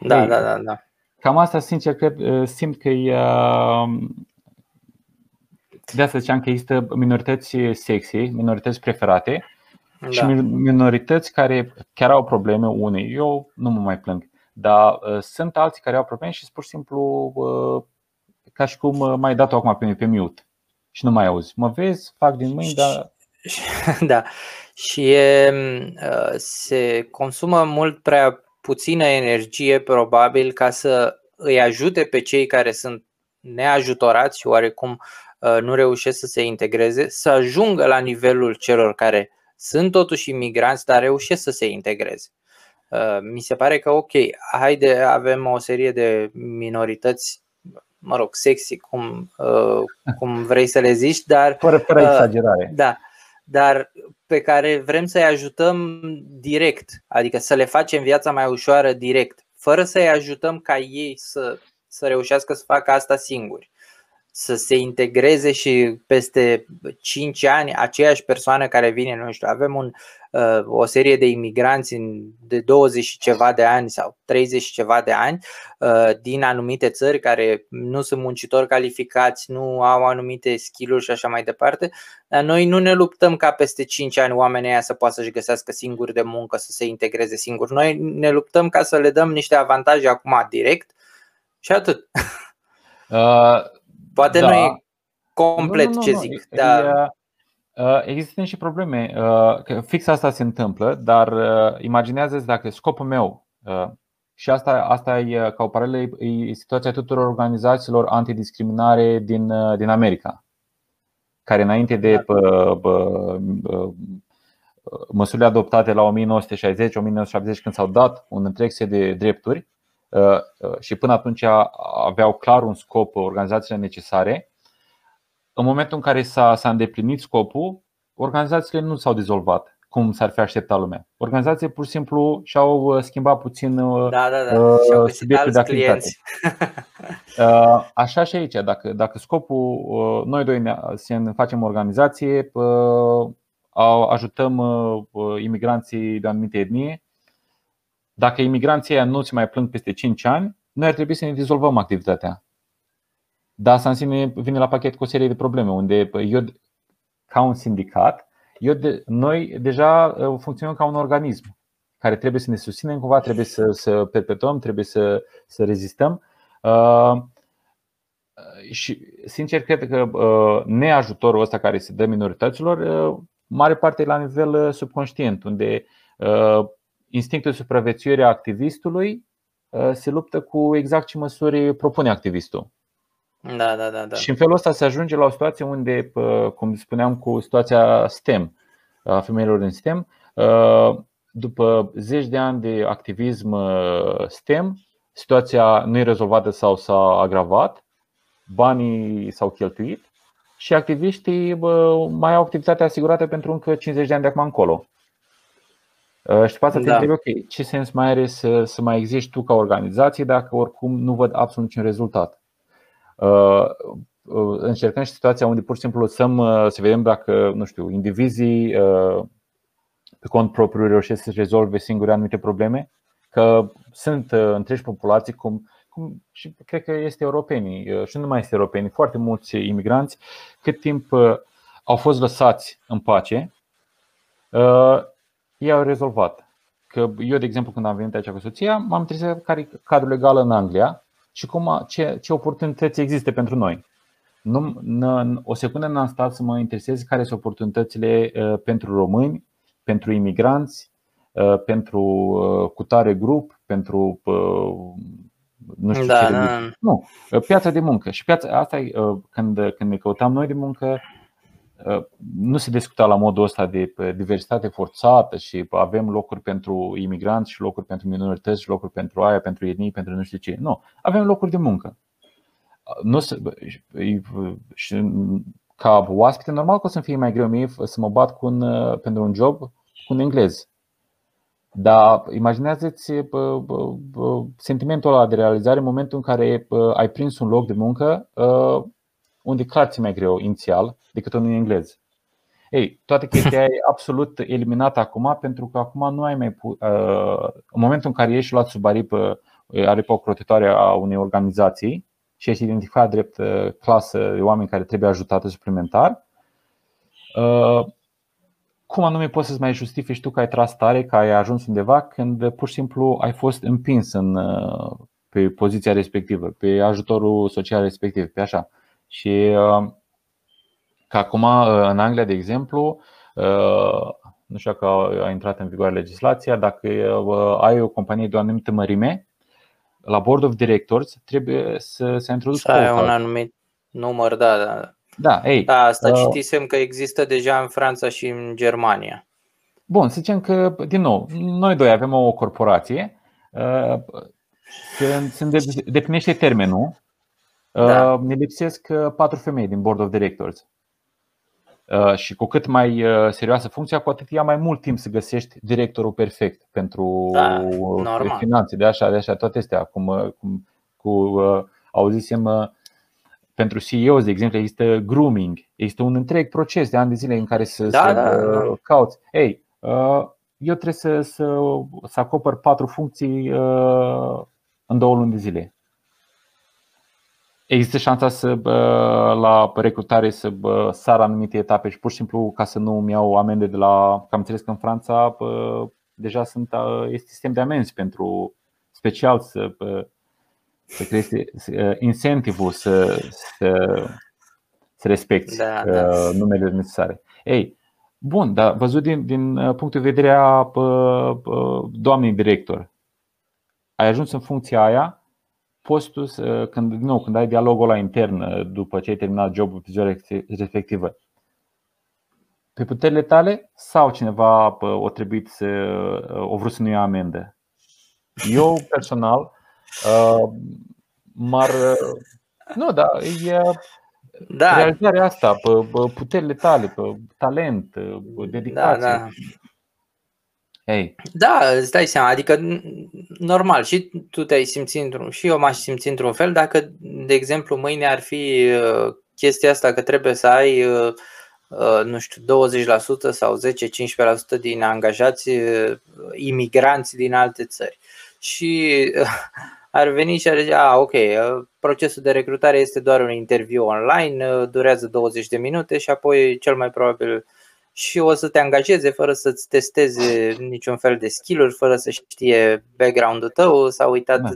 Da, Ei, da, da, da. Cam asta, sincer, cred, simt că e de asta ziceam că există minorități sexy, minorități preferate da. și minorități care chiar au probleme unei. Eu nu mă mai plâng, dar uh, sunt alții care au probleme și sunt pur și simplu uh, ca și cum uh, mai dat acum pe, pe mute și nu mai auzi. Mă vezi, fac din mâini, dar. Da. Și e, uh, se consumă mult prea puțină energie, probabil, ca să îi ajute pe cei care sunt neajutorați și oarecum Uh, nu reușesc să se integreze, să ajungă la nivelul celor care sunt totuși imigranți, dar reușesc să se integreze. Uh, mi se pare că, ok, haide, avem o serie de minorități, mă rog, sexy, cum, uh, cum vrei să le zici, dar. Fără, fără exagerare. Da, dar pe care vrem să-i ajutăm direct, adică să le facem viața mai ușoară direct, fără să-i ajutăm ca ei să, să reușească să facă asta singuri să se integreze și peste 5 ani aceeași persoană care vine, nu știu, avem un, uh, o serie de imigranți de 20 și ceva de ani sau 30 și ceva de ani uh, din anumite țări care nu sunt muncitori calificați, nu au anumite skill și așa mai departe, dar noi nu ne luptăm ca peste 5 ani oamenii aia să poată să-și găsească singuri de muncă, să se integreze singuri. Noi ne luptăm ca să le dăm niște avantaje acum direct și atât. Uh, Poate da. nu e complet nu, nu, nu, ce zic, nu. dar. Uh, există și probleme. Uh, că fix asta se întâmplă, dar uh, imaginează-ți dacă scopul meu și asta, asta e ca o paralelă, e situația tuturor organizațiilor antidiscriminare din, din America, care înainte de da. pă, pă, măsurile adoptate la 1960-1970, când s-au dat un întreg set de drepturi, Uh, uh, și până atunci aveau clar un scop organizațiile necesare. În momentul în care s-a, s-a îndeplinit scopul, organizațiile nu s-au dizolvat cum s-ar fi așteptat lumea. Organizațiile pur și simplu și-au uh, schimbat puțin da, da, da. Uh, subiectul de activitate. uh, așa și aici, dacă, dacă scopul uh, noi doi ne, să facem o organizație, uh, ajutăm uh, imigranții de anumite etnie, dacă imigranții ăia nu se mai plâng peste 5 ani, noi ar trebui să ne dizolvăm activitatea. Dar asta în sine vine la pachet cu o serie de probleme, unde eu, ca un sindicat, eu de, noi deja uh, funcționăm ca un organism care trebuie să ne susținem cumva, trebuie să, să perpetuăm, trebuie să, să rezistăm. Uh, și sincer cred că uh, neajutorul ăsta care se dă minorităților, uh, mare parte e la nivel uh, subconștient, unde uh, instinctul de supraviețuire a activistului uh, se luptă cu exact ce măsuri propune activistul. Da, da, da, da. Și în felul ăsta se ajunge la o situație unde, uh, cum spuneam, cu situația STEM, a femeilor în STEM, uh, după zeci de ani de activism STEM, situația nu e rezolvată sau s-a agravat, banii s-au cheltuit și activiștii mai au activitatea asigurată pentru încă 50 de ani de acum încolo. Uh, și după asta te da. întrebi, ok, ce sens mai are să, să mai existi tu ca organizație dacă oricum nu văd absolut niciun rezultat? Uh, uh, încercăm și situația unde pur și simplu lăsăm să vedem dacă, nu știu, indivizii pe cont propriu reușesc să rezolve singuri anumite probleme, că sunt întregi populații cum, cum și cred că este europenii și nu mai este europenii, foarte mulți imigranți, cât timp au fost lăsați în pace, ei au rezolvat. Că eu, de exemplu, când am venit aici cu soția, m-am interesat care e cadrul legal în Anglia și cum, ce, ce oportunități există pentru noi. Nu, n- o secundă n-am stat să mă interesez care sunt oportunitățile uh, pentru români, pentru imigranți, uh, pentru uh, cutare grup, pentru nu știu da, ce. Da. Nu, piața de muncă. Și piața asta, când, când ne căutam noi de muncă, nu se discuta la modul ăsta de diversitate forțată și avem locuri pentru imigranți și locuri pentru minorități și locuri pentru aia, pentru etnii, pentru nu știu ce. Nu, avem locuri de muncă. Nu se, și ca oaspete, normal că o să fie mai greu mie să mă bat cu un, pentru un job cu un englez. Dar imaginează-ți sentimentul ăla de realizare în momentul în care ai prins un loc de muncă unde clar ți mai greu inițial decât unul în engleză. Ei, toată chestia e absolut eliminată acum pentru că acum nu ai mai pu- uh, în momentul în care ești luat sub aripă, aripă crotitoare a unei organizații și ești identificat drept uh, clasă de oameni care trebuie ajutată suplimentar, uh, cum anume poți să-ți mai justifici tu că ai tras tare, că ai ajuns undeva când pur și simplu ai fost împins în, pe poziția respectivă, pe ajutorul social respectiv, pe așa. Și că acum în Anglia, de exemplu, nu știu dacă a intrat în vigoare legislația, dacă ai o companie de o anumită mărime, la Board of Directors trebuie să se introducă ai un anumit număr, da, da. Da, ei, da, asta uh, citisem că există deja în Franța și în Germania. Bun, să zicem că, din nou, noi doi avem o corporație, uh, se, se definește termenul, da. uh, ne lipsesc patru femei din Board of Directors. Uh, și cu cât mai uh, serioasă funcția, cu atât ia mai mult timp să găsești directorul perfect pentru da, finanțe, de așa, de așa, toate astea. Cum, cum cu, uh, auzisem pentru CEO, de exemplu, există grooming, există un întreg proces de ani de zile în care să, da, să da, da. cauți. Ei, eu trebuie să, să, să acopăr patru funcții în două luni de zile. Există șansa să la recrutare să sar anumite etape și pur și simplu ca să nu îmi iau amende de la. Că am înțeles că în Franța deja sunt, este sistem de amenzi pentru special să, să crește incentivul să, să, să respecti da, da. numele necesare. Ei, bun, dar văzut din, din punctul de vedere a doamnei director, ai ajuns în funcția aia poți tu, să, când, nu, când ai dialogul la intern uh, după ce ai terminat jobul pe ziua respectivă, pe puterile tale sau cineva o trebuit să uh, o vrut să nu ia amendă? Eu personal uh, m-ar. Nu, da, e da. realizarea asta, pe puterile tale, pe talent, dedicație. Da, da. Hey. Da, îți dai seama, adică normal și tu te-ai simțit într-un și eu m-aș simți într-un fel dacă, de exemplu, mâine ar fi uh, chestia asta că trebuie să ai uh, uh, nu știu, 20% sau 10-15% din angajați imigranți din alte țări. Și ar veni și ar zice, a, ok, procesul de recrutare este doar un interviu online, durează 20 de minute și apoi cel mai probabil și o să te angajeze fără să-ți testeze niciun fel de skill-uri, fără să știe background-ul tău, s-a uitat da.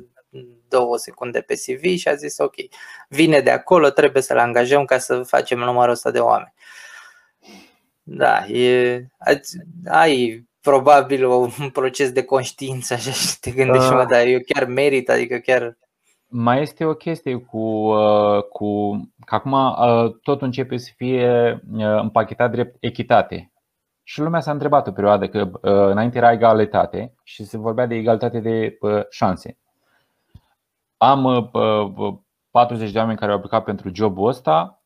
două secunde pe CV și a zis ok, vine de acolo, trebuie să-l angajăm ca să facem numărul ăsta de oameni. Da, e, ați probabil un proces de conștiință așa și te gândești, uh, mă, dar eu chiar merit, adică chiar mai este o chestie cu, uh, cu că acum uh, totul începe să fie uh, împachetat drept echitate. Și lumea s-a întrebat o perioadă că înainte era egalitate și se vorbea de egalitate de șanse. Am 40 de oameni care au aplicat pentru jobul ăsta.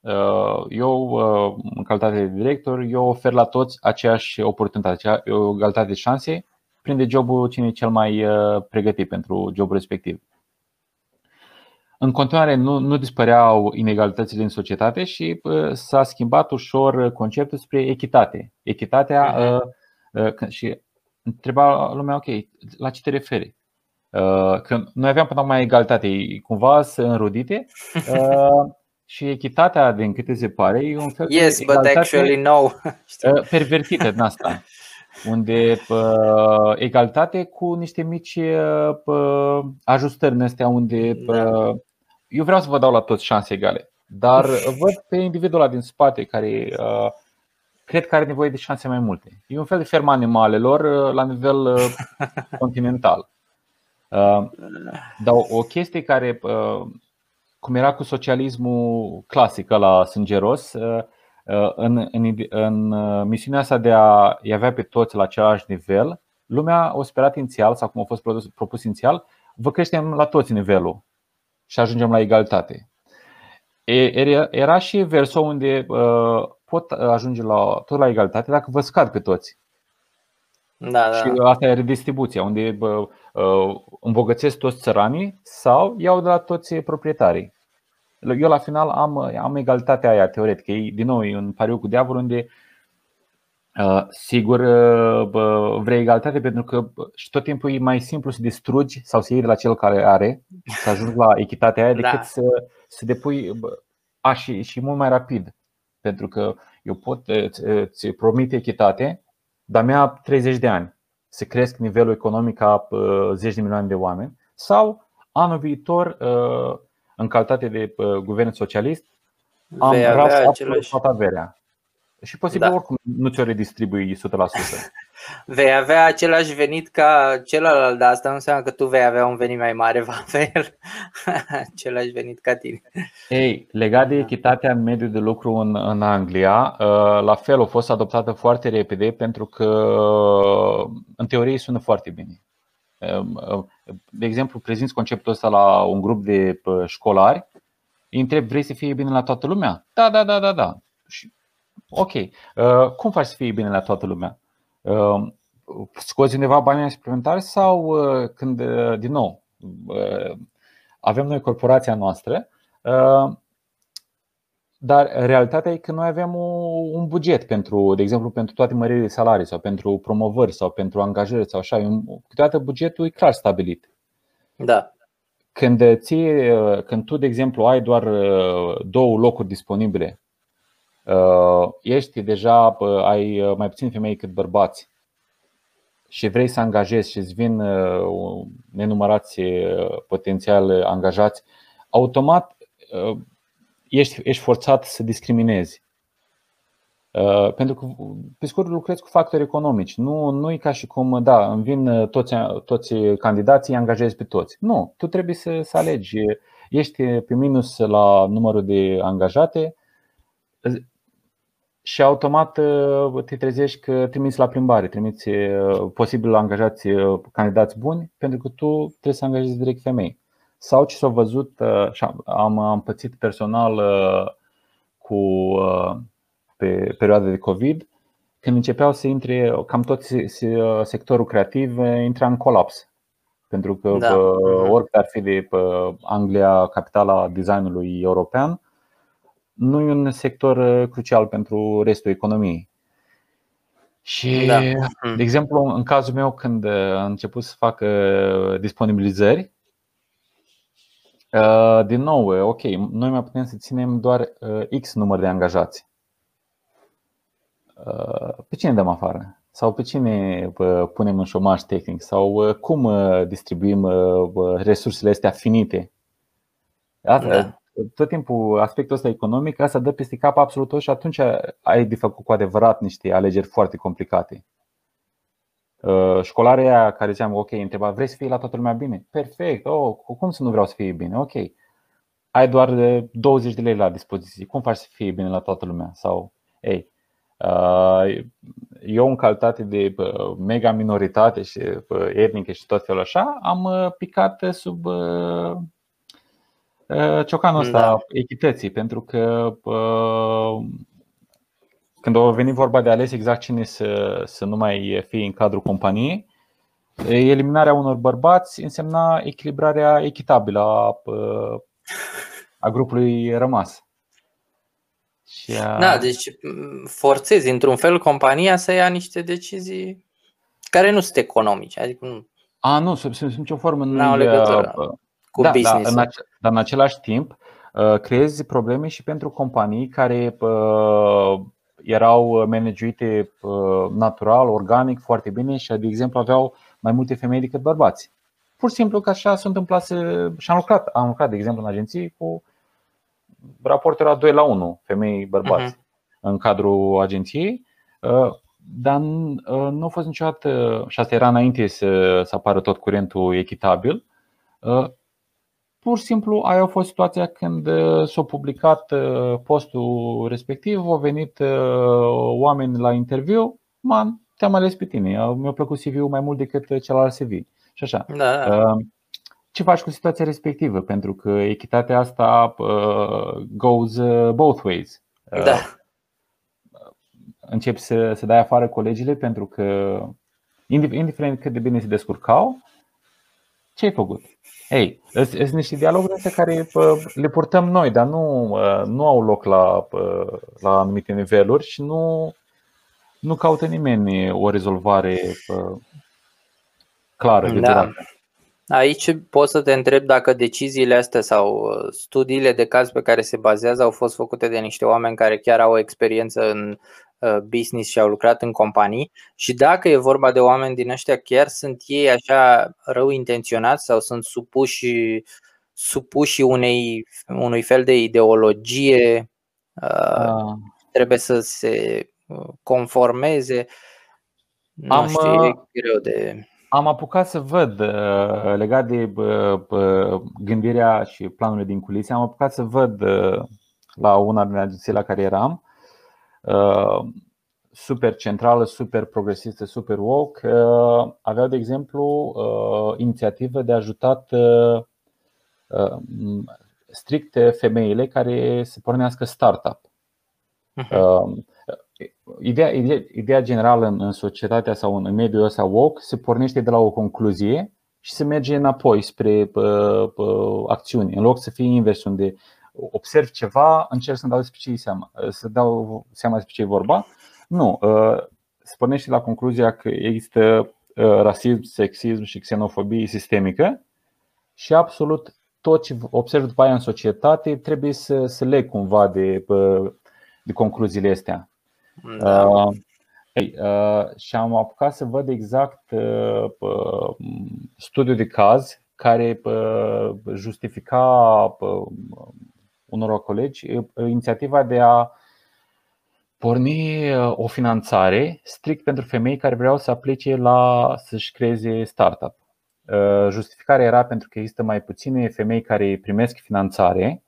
Eu, în calitate de director, eu ofer la toți aceeași oportunitate, o egalitate de șanse. Prinde jobul cine e cel mai pregătit pentru jobul respectiv în continuare nu, nu dispăreau inegalitățile în societate și s-a schimbat ușor conceptul spre echitate. Echitatea uh-huh. și întreba lumea, ok, la ce te referi? Că noi aveam până mai egalitate, cumva să înrudite și echitatea, din câte se pare, e un fel yes, de but actually no. pervertită din asta unde uh, egalitate cu niște mici uh, ajustări în astea unde da eu vreau să vă dau la toți șanse egale, dar văd pe individul ăla din spate care uh, cred că are nevoie de șanse mai multe. E un fel de ferm animalelor uh, la nivel uh, continental. Uh, dar o, o chestie care, uh, cum era cu socialismul clasic la sângeros, uh, în, în, în misiunea asta de a avea pe toți la același nivel, lumea o sperat inițial, sau cum a fost propus, propus inițial, vă creștem la toți nivelul și ajungem la egalitate. Era și versul unde pot ajunge la, tot la egalitate dacă vă scad pe toți. Da, da. Și asta e redistribuția, unde bă, îmbogățesc toți țăranii sau iau de la toți proprietarii. Eu la final am, am egalitatea aia teoretică. E, din nou, e un pariu cu diavol unde Uh, sigur, uh, vrei egalitate pentru că și tot timpul e mai simplu să distrugi sau să iei de la cel care are, să ajungi la echitatea aia, decât da. să, să depui a, și, și mult mai rapid. Pentru că eu pot ți promit echitate, dar mi-a 30 de ani să cresc nivelul economic a 10 de milioane de oameni sau anul viitor, în calitate de guvern socialist, am ras toată averea. Și posibil da. oricum nu ți-o redistribui 100%. Vei avea același venit ca celălalt, dar asta nu înseamnă că tu vei avea un venit mai mare, va avea același venit ca tine. Ei, legat de echitatea în mediul de lucru în, în Anglia, uh, la fel a fost adoptată foarte repede pentru că în teorie sună foarte bine. Um, uh, de exemplu, prezinți conceptul ăsta la un grup de uh, școlari, îi întreb, vrei să fie bine la toată lumea? Da, da, da, da, da. Și Ok. Uh, cum faci să fie bine la toată lumea? Uh, scoți undeva banii suplimentari sau uh, când, din nou, avem noi corporația noastră, dar realitatea e că noi avem un buget pentru, de exemplu, pentru toate măririle de salarii sau pentru promovări sau pentru angajări sau așa. Câteodată bugetul e clar stabilit. Da. Când, ție, când tu, de exemplu, ai doar două locuri disponibile Uh, ești deja, ai uh, mai puțin femei cât bărbați și vrei să angajezi și îți vin uh, nenumărați potențial angajați, automat ești, ești forțat să discriminezi. Pentru că, pe scurt, lucrezi cu factori economici. Nu, nu e ca și cum, da, îmi vin toți, toți candidații, îi angajezi pe toți. Nu, tu trebuie să, să alegi. Ești pe minus la numărul de angajate, și automat uh, te trezești că trimiți la plimbare, trimiți uh, posibil angajați uh, candidați buni, pentru că tu trebuie să angajezi direct femei. Sau ce s-a văzut, și am, am pățit personal cu pe perioada de COVID, când începeau să intre, cam tot sectorul creativ intra în colaps. Pentru că da. oricât ar fi de Anglia, capitala designului european, nu e un sector uh, crucial pentru restul economiei. Și, da. de exemplu, în cazul meu, când uh, am început să fac uh, disponibilizări, din nou, ok, noi mai putem să ținem doar X număr de angajați. Pe cine dăm afară? Sau pe cine punem în șomaj tehnic? Sau cum distribuim resursele astea finite? Da tot timpul aspectul ăsta economic, asta dă peste cap absolut tot și atunci ai de făcut cu adevărat niște alegeri foarte complicate. Uh, școlarii aia care ziceam, ok, întreba, vrei să fie la toată lumea bine? Perfect, oh, cum să nu vreau să fie bine? Ok, ai doar 20 de lei la dispoziție, cum faci să fie bine la toată lumea? Sau, ei, uh, eu în calitate de uh, mega minoritate și etnică și tot felul așa, am picat sub Uh, ciocanul ăsta da. echității, pentru că uh, când a venit vorba de ales exact cine să, să nu mai fie în cadrul companiei, eliminarea unor bărbați însemna echilibrarea echitabilă a, a grupului rămas. Și a... Da, deci forțezi într-un fel compania să ia niște decizii care nu sunt economice. Adică nu. A, nu, sub, sub nicio formă nu au legătură cu da, business. Da, în ac- dar în același timp uh, creezi probleme și pentru companii care uh, erau managuite uh, natural, organic, foarte bine și, de exemplu, aveau mai multe femei decât bărbați. Pur și simplu că așa s-a întâmplat și am lucrat, am lucrat, de exemplu, în agenții cu raportul era 2 la 1, femei bărbați uh-huh. în cadrul agenției, dar nu a fost niciodată, și asta era înainte să, să apară tot curentul echitabil, pur și simplu aia a fost situația când s-a publicat postul respectiv, au venit oameni la interviu, man, te-am ales pe tine, mi-a plăcut CV-ul mai mult decât celălalt CV. Și așa. Da, da. Ce faci cu situația respectivă? Pentru că echitatea asta goes both ways. Da. Începi să, să dai afară colegile pentru că, indiferent cât de bine se descurcau, ce ai făcut? Ei, sunt niște dialoguri astea care le purtăm noi, dar nu, nu au loc la, la anumite niveluri și nu, nu caută nimeni o rezolvare clară de da. Aici pot să te întreb dacă deciziile astea sau studiile de caz pe care se bazează au fost făcute de niște oameni care chiar au o experiență în Uh, business și au lucrat în companii și dacă e vorba de oameni din ăștia, chiar sunt ei așa rău intenționați sau sunt supuși, supuși unei, unui fel de ideologie, uh, trebuie să se uh, conformeze. Nu am, știu, e greu de. Am apucat să văd legat de gândirea și planurile din culise, am apucat să văd la una din agenții la care eram Uh, super centrală, super progresistă, super woke, uh, aveau, de exemplu, uh, inițiativă de ajutat strict femeile care se pornească startup. Uh-huh. Ideea, ideea, ideea generală în societatea sau în mediul ăsta woke se pornește de la o concluzie și se merge înapoi spre acțiuni, în loc să fie invers, unde observ ceva, încerc să-mi dau despre ce seama, să dau seama despre ce e vorba. Nu, uh, se pornește la concluzia că există uh, rasism, sexism și xenofobie sistemică și absolut tot ce observ după aia în societate trebuie să, să leg cumva de, de concluziile astea. Da. Uh, hey, uh, și am apucat să văd exact uh, uh, studiul de caz care uh, justifica uh, unor colegi inițiativa de a porni o finanțare strict pentru femei care vreau să aplice la să-și creeze startup. Justificarea era pentru că există mai puține femei care primesc finanțare.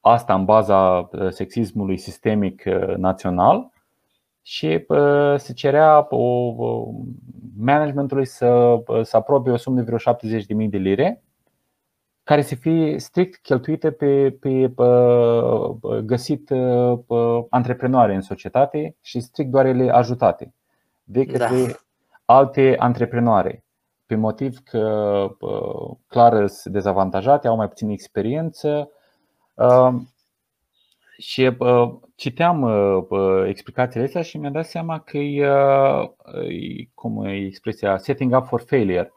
Asta în baza sexismului sistemic național și se cerea managementului să, să aprobe o sumă de vreo 70.000 de lire care să fie strict cheltuite pe, pe, pe găsit pe antreprenoare în societate și strict doar ele ajutate de da. către da. alte antreprenoare. Pe motiv că clar sunt dezavantajate, au mai puțină experiență și citeam explicațiile astea și mi-am dat seama că e, cum e expresia, setting up for failure.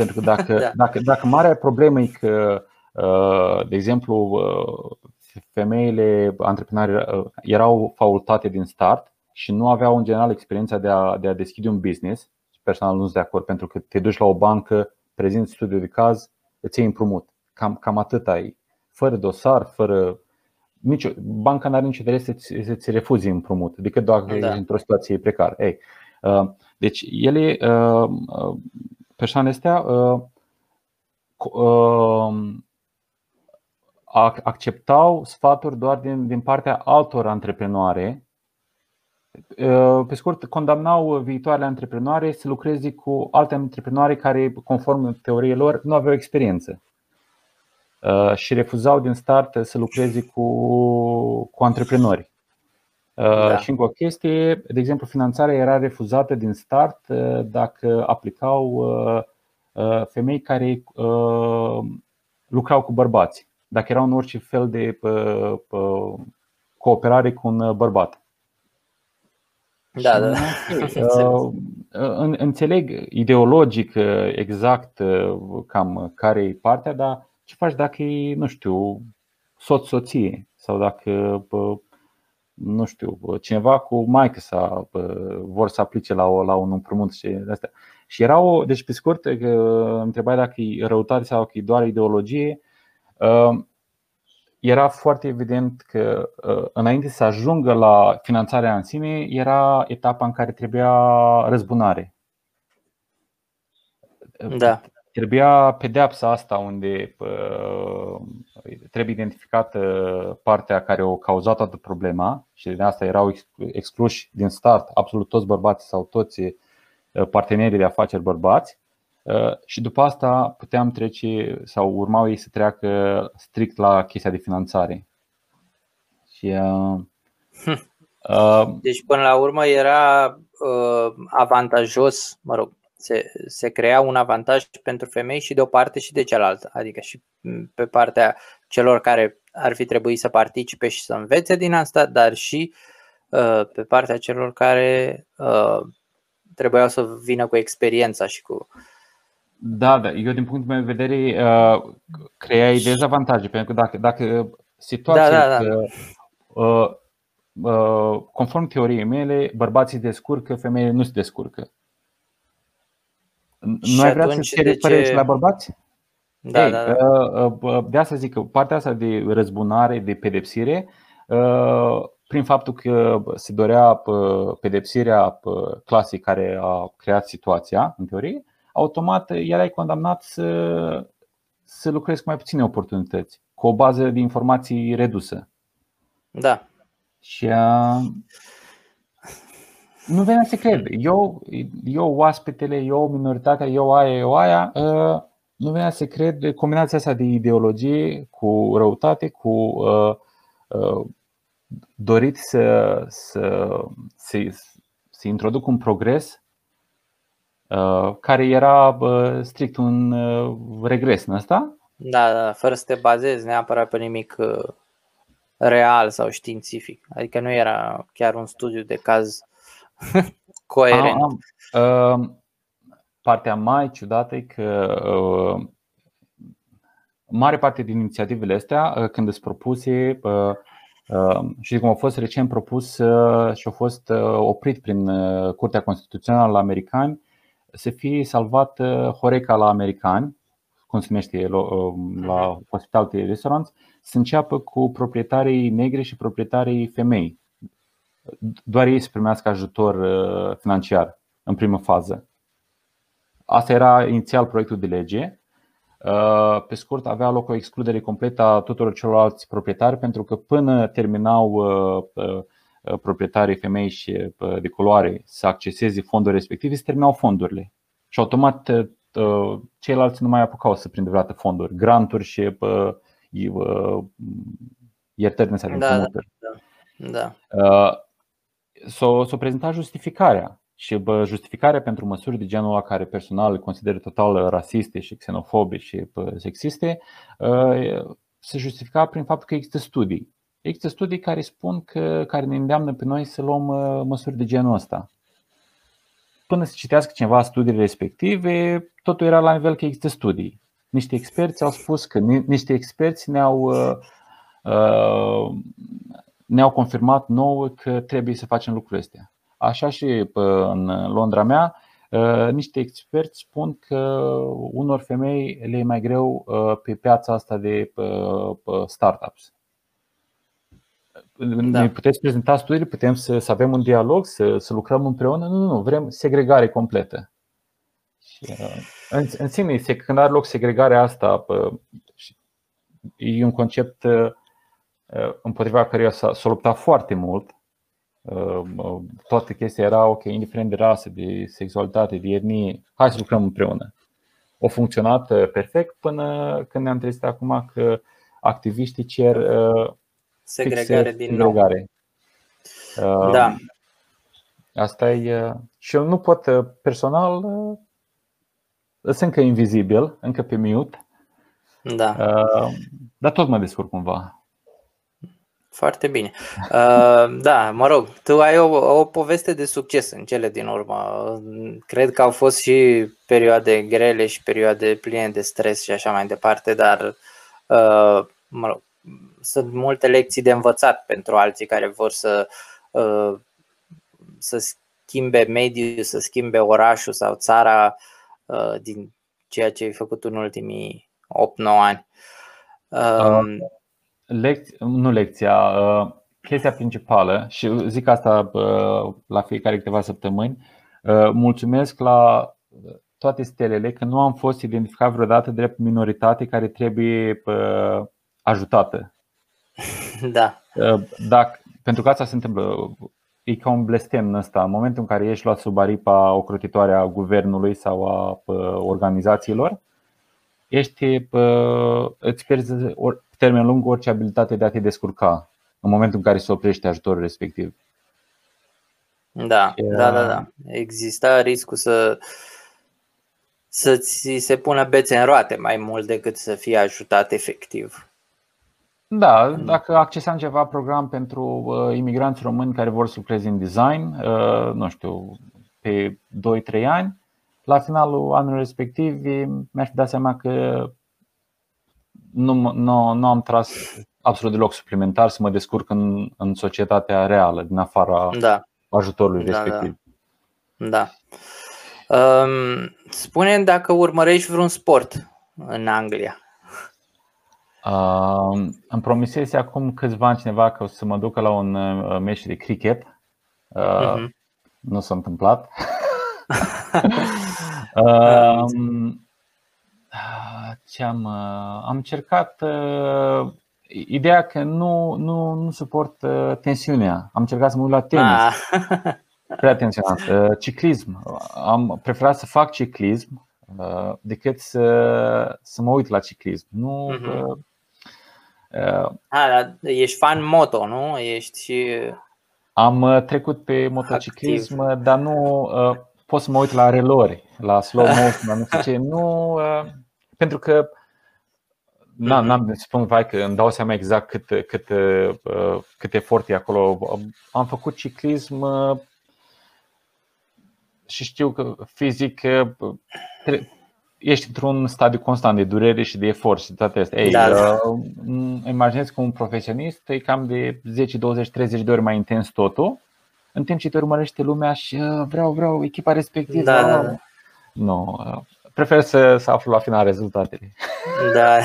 Pentru că dacă, da. dacă, dacă marea problemă e că, uh, de exemplu, uh, femeile antreprenori uh, erau facultate din start și nu aveau în general experiența de a, de a deschide un business, personal nu sunt de acord, pentru că te duci la o bancă, prezinți studiul de caz, îți iei împrumut. Cam, cam atât ai. Fără dosar, fără. Nici, banca nu are nicio interes să-ți, să-ți refuzi împrumut, decât dacă da. ești într-o situație precară. Ei, deci ele persoanele astea uh, uh, acceptau sfaturi doar din, din partea altor antreprenoare. Uh, pe scurt, condamnau viitoarele antreprenoare să lucreze cu alte antreprenoare care, conform teoriei lor, nu aveau experiență și refuzau din start să lucreze cu, cu antreprenori. Da. Și încă o chestie, de exemplu, finanțarea era refuzată din start uh, dacă aplicau uh, uh, femei care lucrau cu bărbați, dacă erau în orice fel de cooperare cu un bărbat. Da, da. Înțeleg ideologic exact cam care e partea, dar ce faci dacă e, nu știu, soț-soție sau dacă nu știu, cineva cu maică sa vor să aplice la, o, la un împrumut și astea. Și era o, deci pe scurt, întrebai dacă e răutate sau că e doar ideologie. Era foarte evident că înainte să ajungă la finanțarea în sine, era etapa în care trebuia răzbunare. Da. Trebuia pedeapsa asta unde trebuie identificată partea care o cauzat toată problema și de asta erau excluși din start absolut toți bărbații sau toți partenerii de afaceri bărbați și după asta puteam trece sau urmau ei să treacă strict la chestia de finanțare. Și, hm. deci până la urmă era avantajos, mă rog, se, se crea un avantaj pentru femei și de o parte și de cealaltă. Adică și pe partea celor care ar fi trebuit să participe și să învețe din asta, dar și uh, pe partea celor care uh, trebuiau să vină cu experiența și cu. Da, da. Eu, din punctul meu de vedere, uh, creai dezavantaje. Pentru că dacă, dacă situația. Da, da, da. Uh, uh, conform teoriei mele, bărbații descurcă, femeile nu se descurcă. Nu ai vrea să te referi ce... la bărbați? Da, Ei, da, da. Uh, uh, de asta zic că partea asta de răzbunare, de pedepsire, uh, prin faptul că se dorea pedepsirea clasei care a creat situația, în teorie, automat el ai condamnat să, să lucrezi cu mai puține oportunități, cu o bază de informații redusă. Da. Și nu venea să cred. Eu, eu oaspetele, eu minoritatea, eu aia, eu aia, uh, nu venea să cred combinația asta de ideologie cu răutate, cu uh, uh, dorit să, să, să, să introduc un progres care era strict un regres în asta. Da, da, fără să te bazezi neapărat pe nimic real sau științific. Adică nu era chiar un studiu de caz coerent. Am, am. Uh, partea mai ciudată e că uh, mare parte din inițiativele astea, uh, când sunt propuse, uh, uh, și cum au fost recent propus uh, și au fost uh, oprit prin uh, Curtea Constituțională la americani, să fie salvat uh, Horeca la americani, cum se numește uh, la hospitality restaurants, să înceapă cu proprietarii negri și proprietarii femei doar ei să primească ajutor uh, financiar în primă fază. Asta era inițial proiectul de lege. Uh, pe scurt, avea loc o excludere completă a tuturor celorlalți proprietari pentru că până terminau uh, proprietarii femei și de culoare să acceseze fonduri respective, se terminau fondurile. Și automat ceilalți nu mai apucau să prindă vreodată fonduri, granturi și iertări din da, da, da. da s-o, s-o prezenta justificarea și bă, justificarea pentru măsuri de genul ăla care personal le consideră total rasiste și xenofobe și bă, sexiste ă, se justifica prin faptul că există studii. Există studii care spun că care ne îndeamnă pe noi să luăm ă, măsuri de genul ăsta. Până să citească cineva studiile respective, totul era la nivel că există studii. Niște experți au spus că niște experți ne-au uh, ne-au confirmat nouă că trebuie să facem lucrurile astea. Așa și în Londra mea, ă, niște experți spun că unor femei le e mai greu ă, pe piața asta de startups. Da. Ne puteți prezenta studiile, putem să, să avem un dialog, să, să lucrăm împreună? Nu, nu, nu, vrem segregare completă. Ă, în, în sine, când are loc segregarea asta, e un concept Uh, împotriva căruia s-a, luptat foarte mult. Uh, uh, toată chestia era ok, indiferent de rasă, de sexualitate, de etnie, hai să lucrăm împreună. O funcționat perfect până când ne-am trezit acum că activiștii cer segregare din segregare. nou. Da. Asta e. Și eu nu pot personal, sunt încă invizibil, încă pe mute. Da. Dar tot mă descurc cumva. Foarte bine. Uh, da, mă rog, tu ai o, o poveste de succes în cele din urmă. Cred că au fost și perioade grele și perioade pline de stres și așa mai departe, dar uh, mă rog, sunt multe lecții de învățat pentru alții care vor să, uh, să schimbe mediul, să schimbe orașul sau țara uh, din ceea ce ai făcut în ultimii 8-9 ani. Uh, Lec- nu lecția, uh, chestia principală și zic asta uh, la fiecare câteva săptămâni, uh, mulțumesc la toate stelele că nu am fost identificat vreodată drept minoritate care trebuie ajutată. Da. Dacă, pentru că asta se întâmplă, e ca un blestem ăsta. În momentul în care ești luat sub aripa ocrotitoare a guvernului sau a organizațiilor, ești, îți pierzi pe termen lung orice abilitate de a te descurca în momentul în care se oprește ajutorul respectiv. Da, Era... da, da, da. Exista riscul să să ți se pună bețe în roate mai mult decât să fie ajutat efectiv. Da, dacă accesam ceva program pentru uh, imigranți români care vor să lucreze în design, uh, nu știu, pe 2-3 ani, la finalul anului respectiv mi-aș da seama că nu, nu, nu am tras absolut deloc suplimentar să mă descurc în, în societatea reală, din afara da. ajutorului da, respectiv. Da. da. Um, spune dacă urmărești vreun sport în Anglia. Uh, îmi promisese acum câțiva ani cineva că o să mă ducă la un uh, meci de cricket. Uh, uh-huh. Nu s-a întâmplat. uh, ce am, uh, am încercat uh, ideea că nu, nu, nu suport uh, tensiunea. Am încercat să mă uit la tenis. Ah. Prea tensionat. Uh, ciclism. Am preferat să fac ciclism uh, decât să, să mă uit la ciclism. Nu, uh-huh. uh, A, ești fan moto, nu? Ești Am uh, trecut pe motociclism, activ. dar nu uh, pot să mă uit la relori, la slow motion, nu știu ce. Nu, uh, pentru că N-am, n-am să spun vai că îmi dau seama exact cât, cât, cât efort e acolo. Am făcut ciclism și știu că fizic ești într-un stadiu constant de durere și de efort și toate astea. Ei, da, uh, imaginez că un profesionist e cam de 10, 20, 30 de ori mai intens totul, în timp ce te urmărește lumea și uh, vreau, vreau echipa respectivă. Da, da, da. Nu, uh, prefer să, să aflu la final rezultatele. Da,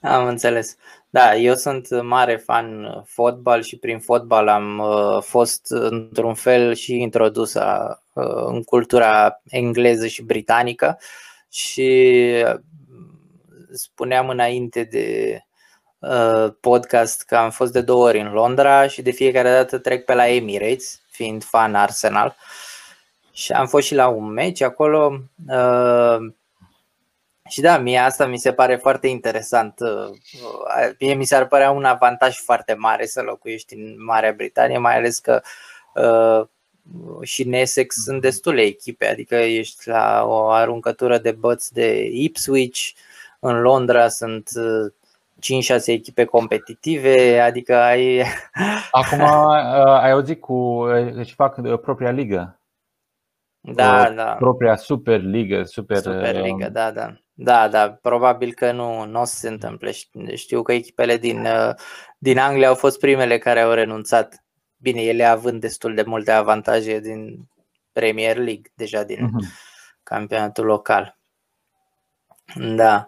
am înțeles. Da, eu sunt mare fan fotbal și prin fotbal am uh, fost într-un fel și introdus a, uh, în cultura engleză și britanică și uh, spuneam înainte de uh, podcast că am fost de două ori în Londra și de fiecare dată trec pe la Emirates, fiind fan Arsenal. Și am fost și la un meci acolo. Uh, și da, mie asta mi se pare foarte interesant. Uh, mie mi s-ar părea un avantaj foarte mare să locuiești în Marea Britanie, mai ales că uh, și în Essex sunt destule echipe, adică ești la o aruncătură de băți de Ipswich, în Londra sunt 5-6 uh, echipe competitive, adică ai. Acum ai auzit cu. Deci fac propria ligă. Da, da. Propria Superligă, Super. Superliga, da, da. Da, da, probabil că nu, nu o să se întâmple. Știu că echipele din, uh, din Anglia au fost primele care au renunțat. Bine, ele având destul de multe avantaje din Premier League, deja din uh-huh. campionatul local. Da.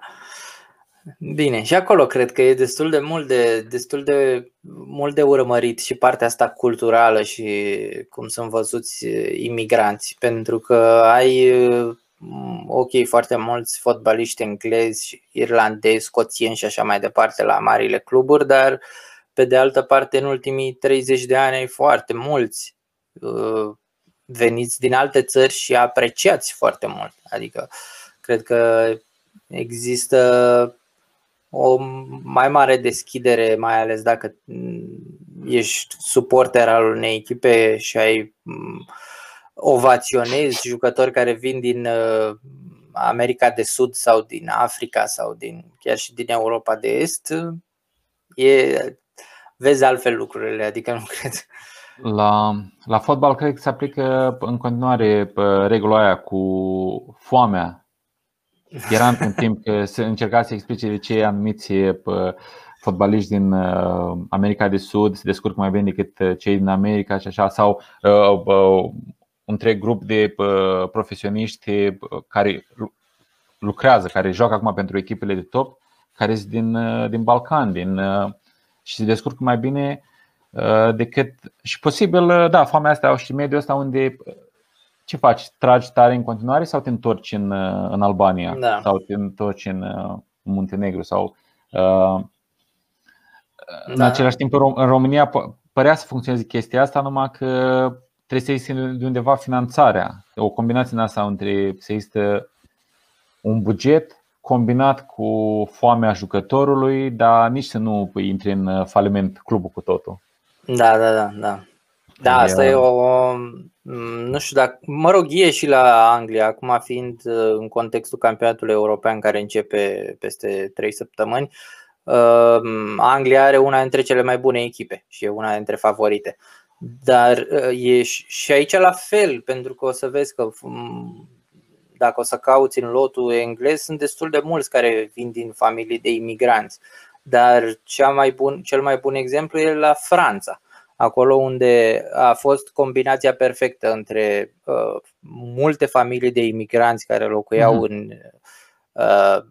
Bine, și acolo cred că e destul de mult de, destul de mult de urmărit și partea asta culturală și cum sunt văzuți uh, imigranți, pentru că ai uh, Mm, ok, foarte mulți fotbaliști englezi, irlandezi, scoțieni și așa mai departe la marile cluburi, dar pe de altă parte în ultimii 30 de ani ai foarte mulți uh, veniți din alte țări și apreciați foarte mult. Adică cred că există o mai mare deschidere, mai ales dacă ești suporter al unei echipe și ai mm, ovaționezi jucători care vin din uh, America de Sud sau din Africa sau din, chiar și din Europa de Est, e, vezi altfel lucrurile, adică nu cred. La, la fotbal cred că se aplică în continuare regula aia cu foamea. Era în timp că se încerca să explice de ce anumiți fotbaliști din uh, America de Sud se descurcă mai bine decât cei din America și așa, sau uh, întreg grup de profesioniști care lucrează, care joacă acum pentru echipele de top, care sunt din, din Balcan din, și se descurcă mai bine decât și posibil, da, foamea asta și mediul ăsta unde ce faci? Tragi tare în continuare sau te întorci în, în Albania Da. sau te întorci în uh, Muntenegru sau uh, în Da. același timp în Rom- în România p- părea să funcționeze chestia asta, numai că trebuie să existe de undeva finanțarea. O combinație în asta între să existe un buget combinat cu foamea jucătorului, dar nici să nu intri în uh, faliment clubul cu totul. Da, da, da, da. Da, E, asta e o, nu știu dacă, mă rog, e și la Anglia, acum fiind uh, în contextul campionatului european care începe peste 3 săptămâni, uh, Anglia are una dintre cele mai bune echipe și e una dintre favorite. Dar uh, e și și aici la fel, pentru că o să vezi că m, dacă o să cauți în lotul englez, sunt destul de mulți care vin din familii de imigranți. Dar cea mai bun, cel mai bun exemplu e la Franța acolo unde a fost combinația perfectă între uh, multe familii de imigranți care locuiau Mhm. în uh,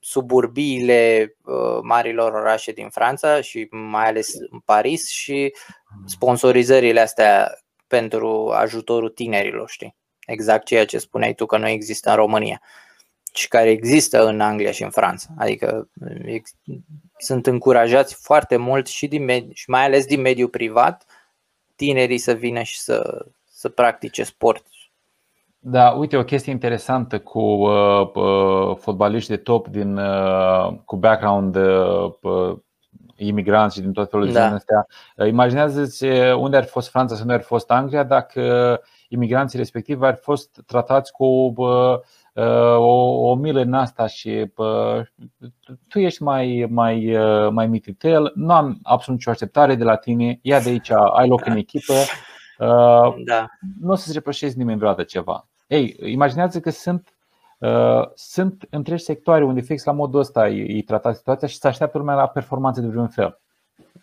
suburbiile uh, marilor orașe din Franța și mai ales în Paris și sponsorizările astea pentru ajutorul tinerilor, știi? Exact ceea ce spuneai tu că nu există în România și care există în Anglia și în Franța. Adică ex- sunt încurajați foarte mult și, din med- și mai ales din mediul privat tinerii să vină și să, să practice sport. Da, uite, o chestie interesantă cu uh, uh, fotbaliști de top din, uh, cu background uh, uh, imigranți și din tot felul de Da. da. astea. Uh, Imaginează-ți uh, unde ar fi fost Franța sau unde ar fi fost Anglia dacă imigranții respectivi ar fi fost tratați cu uh, uh, o, o milă în asta și uh, tu ești mai, mai, uh, mai mititel, nu am absolut nicio așteptare de la tine, ia de aici, ai loc în echipă. Uh, Da, nu o să-ți reproșezi nimeni vreodată ceva. Ei, imaginează că sunt, uh, sunt întregi sectoare unde fix la modul ăsta îi, îi trata situația și se așteaptă lumea la performanțe de vreun fel.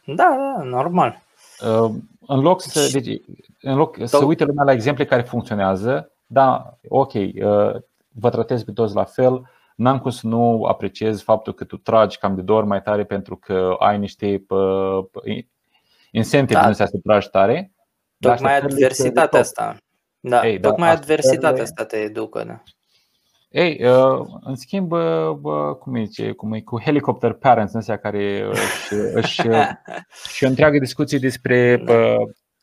da, da normal. Uh, în loc să, deci, în loc să Tot- uite lumea la exemple care funcționează, da, ok, uh, vă tratez pe toți la fel, n-am cum să nu apreciez faptul că tu tragi cam de două ori mai tare pentru că ai niște uh, incentive Da. din astea să tragi tare. dar Tocmai așteptările adversitatea top. asta. Da, Ei, da, tocmai adversitatea așteptările- asta te educă. Da. Ei, uh, în schimb, uh, bă, cum e, zice, cum e cu helicopter parents, ăștia care își, își, și o întreagă discuție despre, Da. bă,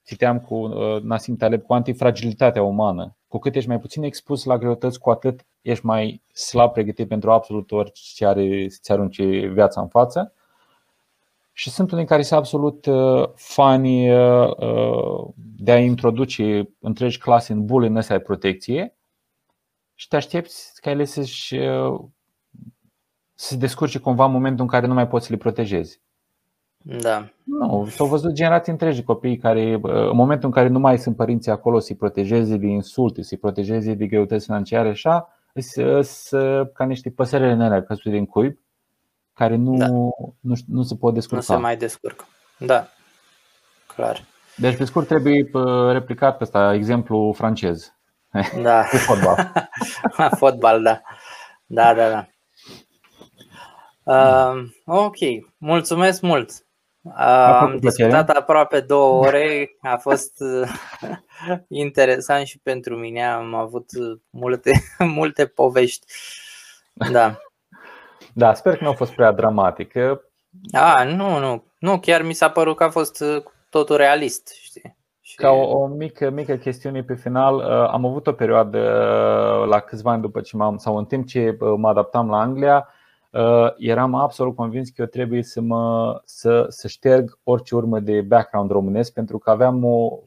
citeam cu uh, Nassim Taleb, cu antifragilitatea umană. Cu cât ești mai puțin expus la greutăți, cu atât ești mai slab pregătit pentru absolut orice are să-ți arunce viața în față. Și sunt unii care sunt absolut uh, fani uh, uh, de a introduce întregi clase în bule în astea de protecție și te aștepți ca ele să-și uh, să se descurce cumva în momentul în care nu mai poți să le protejezi. Da. Nu, s-au văzut generații întregi de copii care, uh, în momentul în care nu mai sunt părinții acolo să-i protejeze de insulte, să-i protejeze de greutăți financiare, așa, sunt ca niște păsărele în alea căzute din cuib, care nu, Da. nu, nu se pot Nu descurca. se mai descurcă. Da, clar. Deci, pe scurt, trebuie uh, replicat pe ăsta, exemplu francez. Da. Cu fotbal. Fotbal, da. Da, da, da. Uh, ok, mulțumesc mult. Uh, am făcut discutat aproape două ore, a fost uh, interesant și pentru mine, am avut uh, multe, multe povești. Da. Da, sper că nu a fost prea dramatic. A, nu, nu, nu, chiar mi s-a părut că a fost uh, totul realist, știi? Și, Ca o, o mică, mică chestiune pe final, uh, am avut o perioadă uh, la câțiva ani după ce m-am, sau în timp ce uh, mă adaptam la Anglia, uh, eram absolut convins că eu trebuie să, mă, să, să șterg orice urmă de background românesc pentru că aveam o,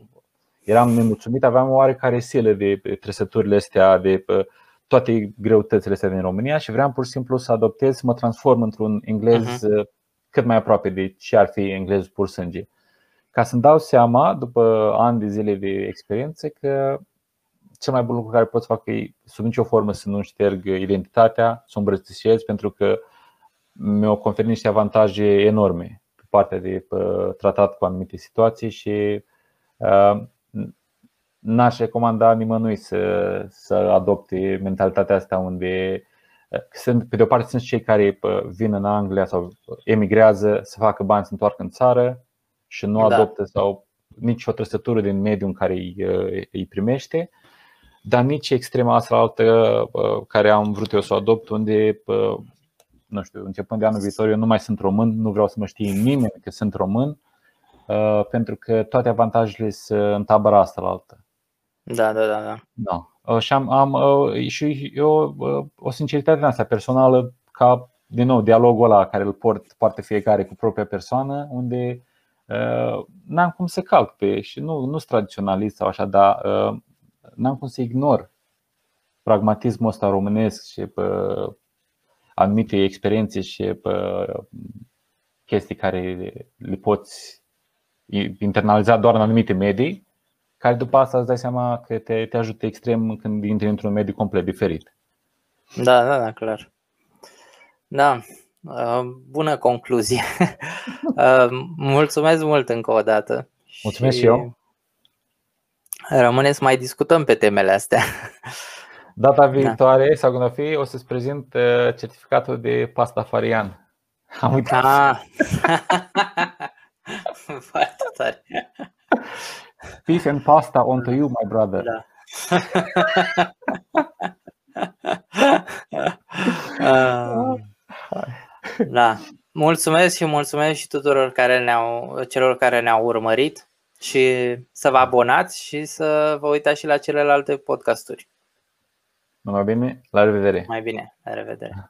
eram nemulțumit, aveam o oarecare silă de de trăsăturile astea, de uh, toate greutățile astea din România și vreau pur și simplu să adoptez, să mă transform într-un englez uh, cât mai aproape de ce ar fi englezul pur sânge. Ca să-mi dau seama, după ani de zile de experiență, că cel mai bun lucru care pot să fac e sub nicio formă să nu șterg identitatea, să o îmbrățișez, pentru că mi-o conferit niște avantaje enorme pe partea de uh, tratat cu anumite situații și uh, n-aș recomanda nimănui să, să adopte mentalitatea asta unde uh, sunt, pe de o parte sunt cei care uh, vin în Anglia sau emigrează să facă bani să întoarcă în țară și nu Da. adoptă sau nici o trăsătură din mediul în care îi, uh, îi primește. Dar nici extrema asta altă care am vrut eu să o adopt, unde, nu știu, începând de anul viitor, eu nu mai sunt român, nu vreau să mă știe nimeni că sunt român, pentru că toate avantajele sunt în tabăra asta la altă. Da, da, da. da. da. Și am, am și eu o sinceritate în asta personală ca, din nou, dialogul ăla care îl port, poate fiecare cu propria persoană, unde uh, n-am cum să calc pe și nu, nu sunt tradiționalist sau așa, dar uh, n-am cum să ignor pragmatismul ăsta românesc și pe anumite experiențe și pe chestii care le poți internaliza doar în anumite medii, care după asta îți dai seama că te, te ajută extrem când intri într-un mediu complet diferit. Da, da, da, clar. Da, bună concluzie. Mulțumesc mult încă o dată. Mulțumesc și eu. Rămâne să mai discutăm pe temele astea. Data da. viitoare, da. sau când o fi, o să-ți prezint uh, certificatul de pasta farian. Am uitat. Ah. Foarte tare. Peace and pasta onto you, my brother. Da. uh, da. Mulțumesc și mulțumesc și tuturor care ne-au, celor care ne-au urmărit și să vă abonați și să vă uitați și la celelalte podcasturi. Numai bine, la revedere! Mai bine, la revedere!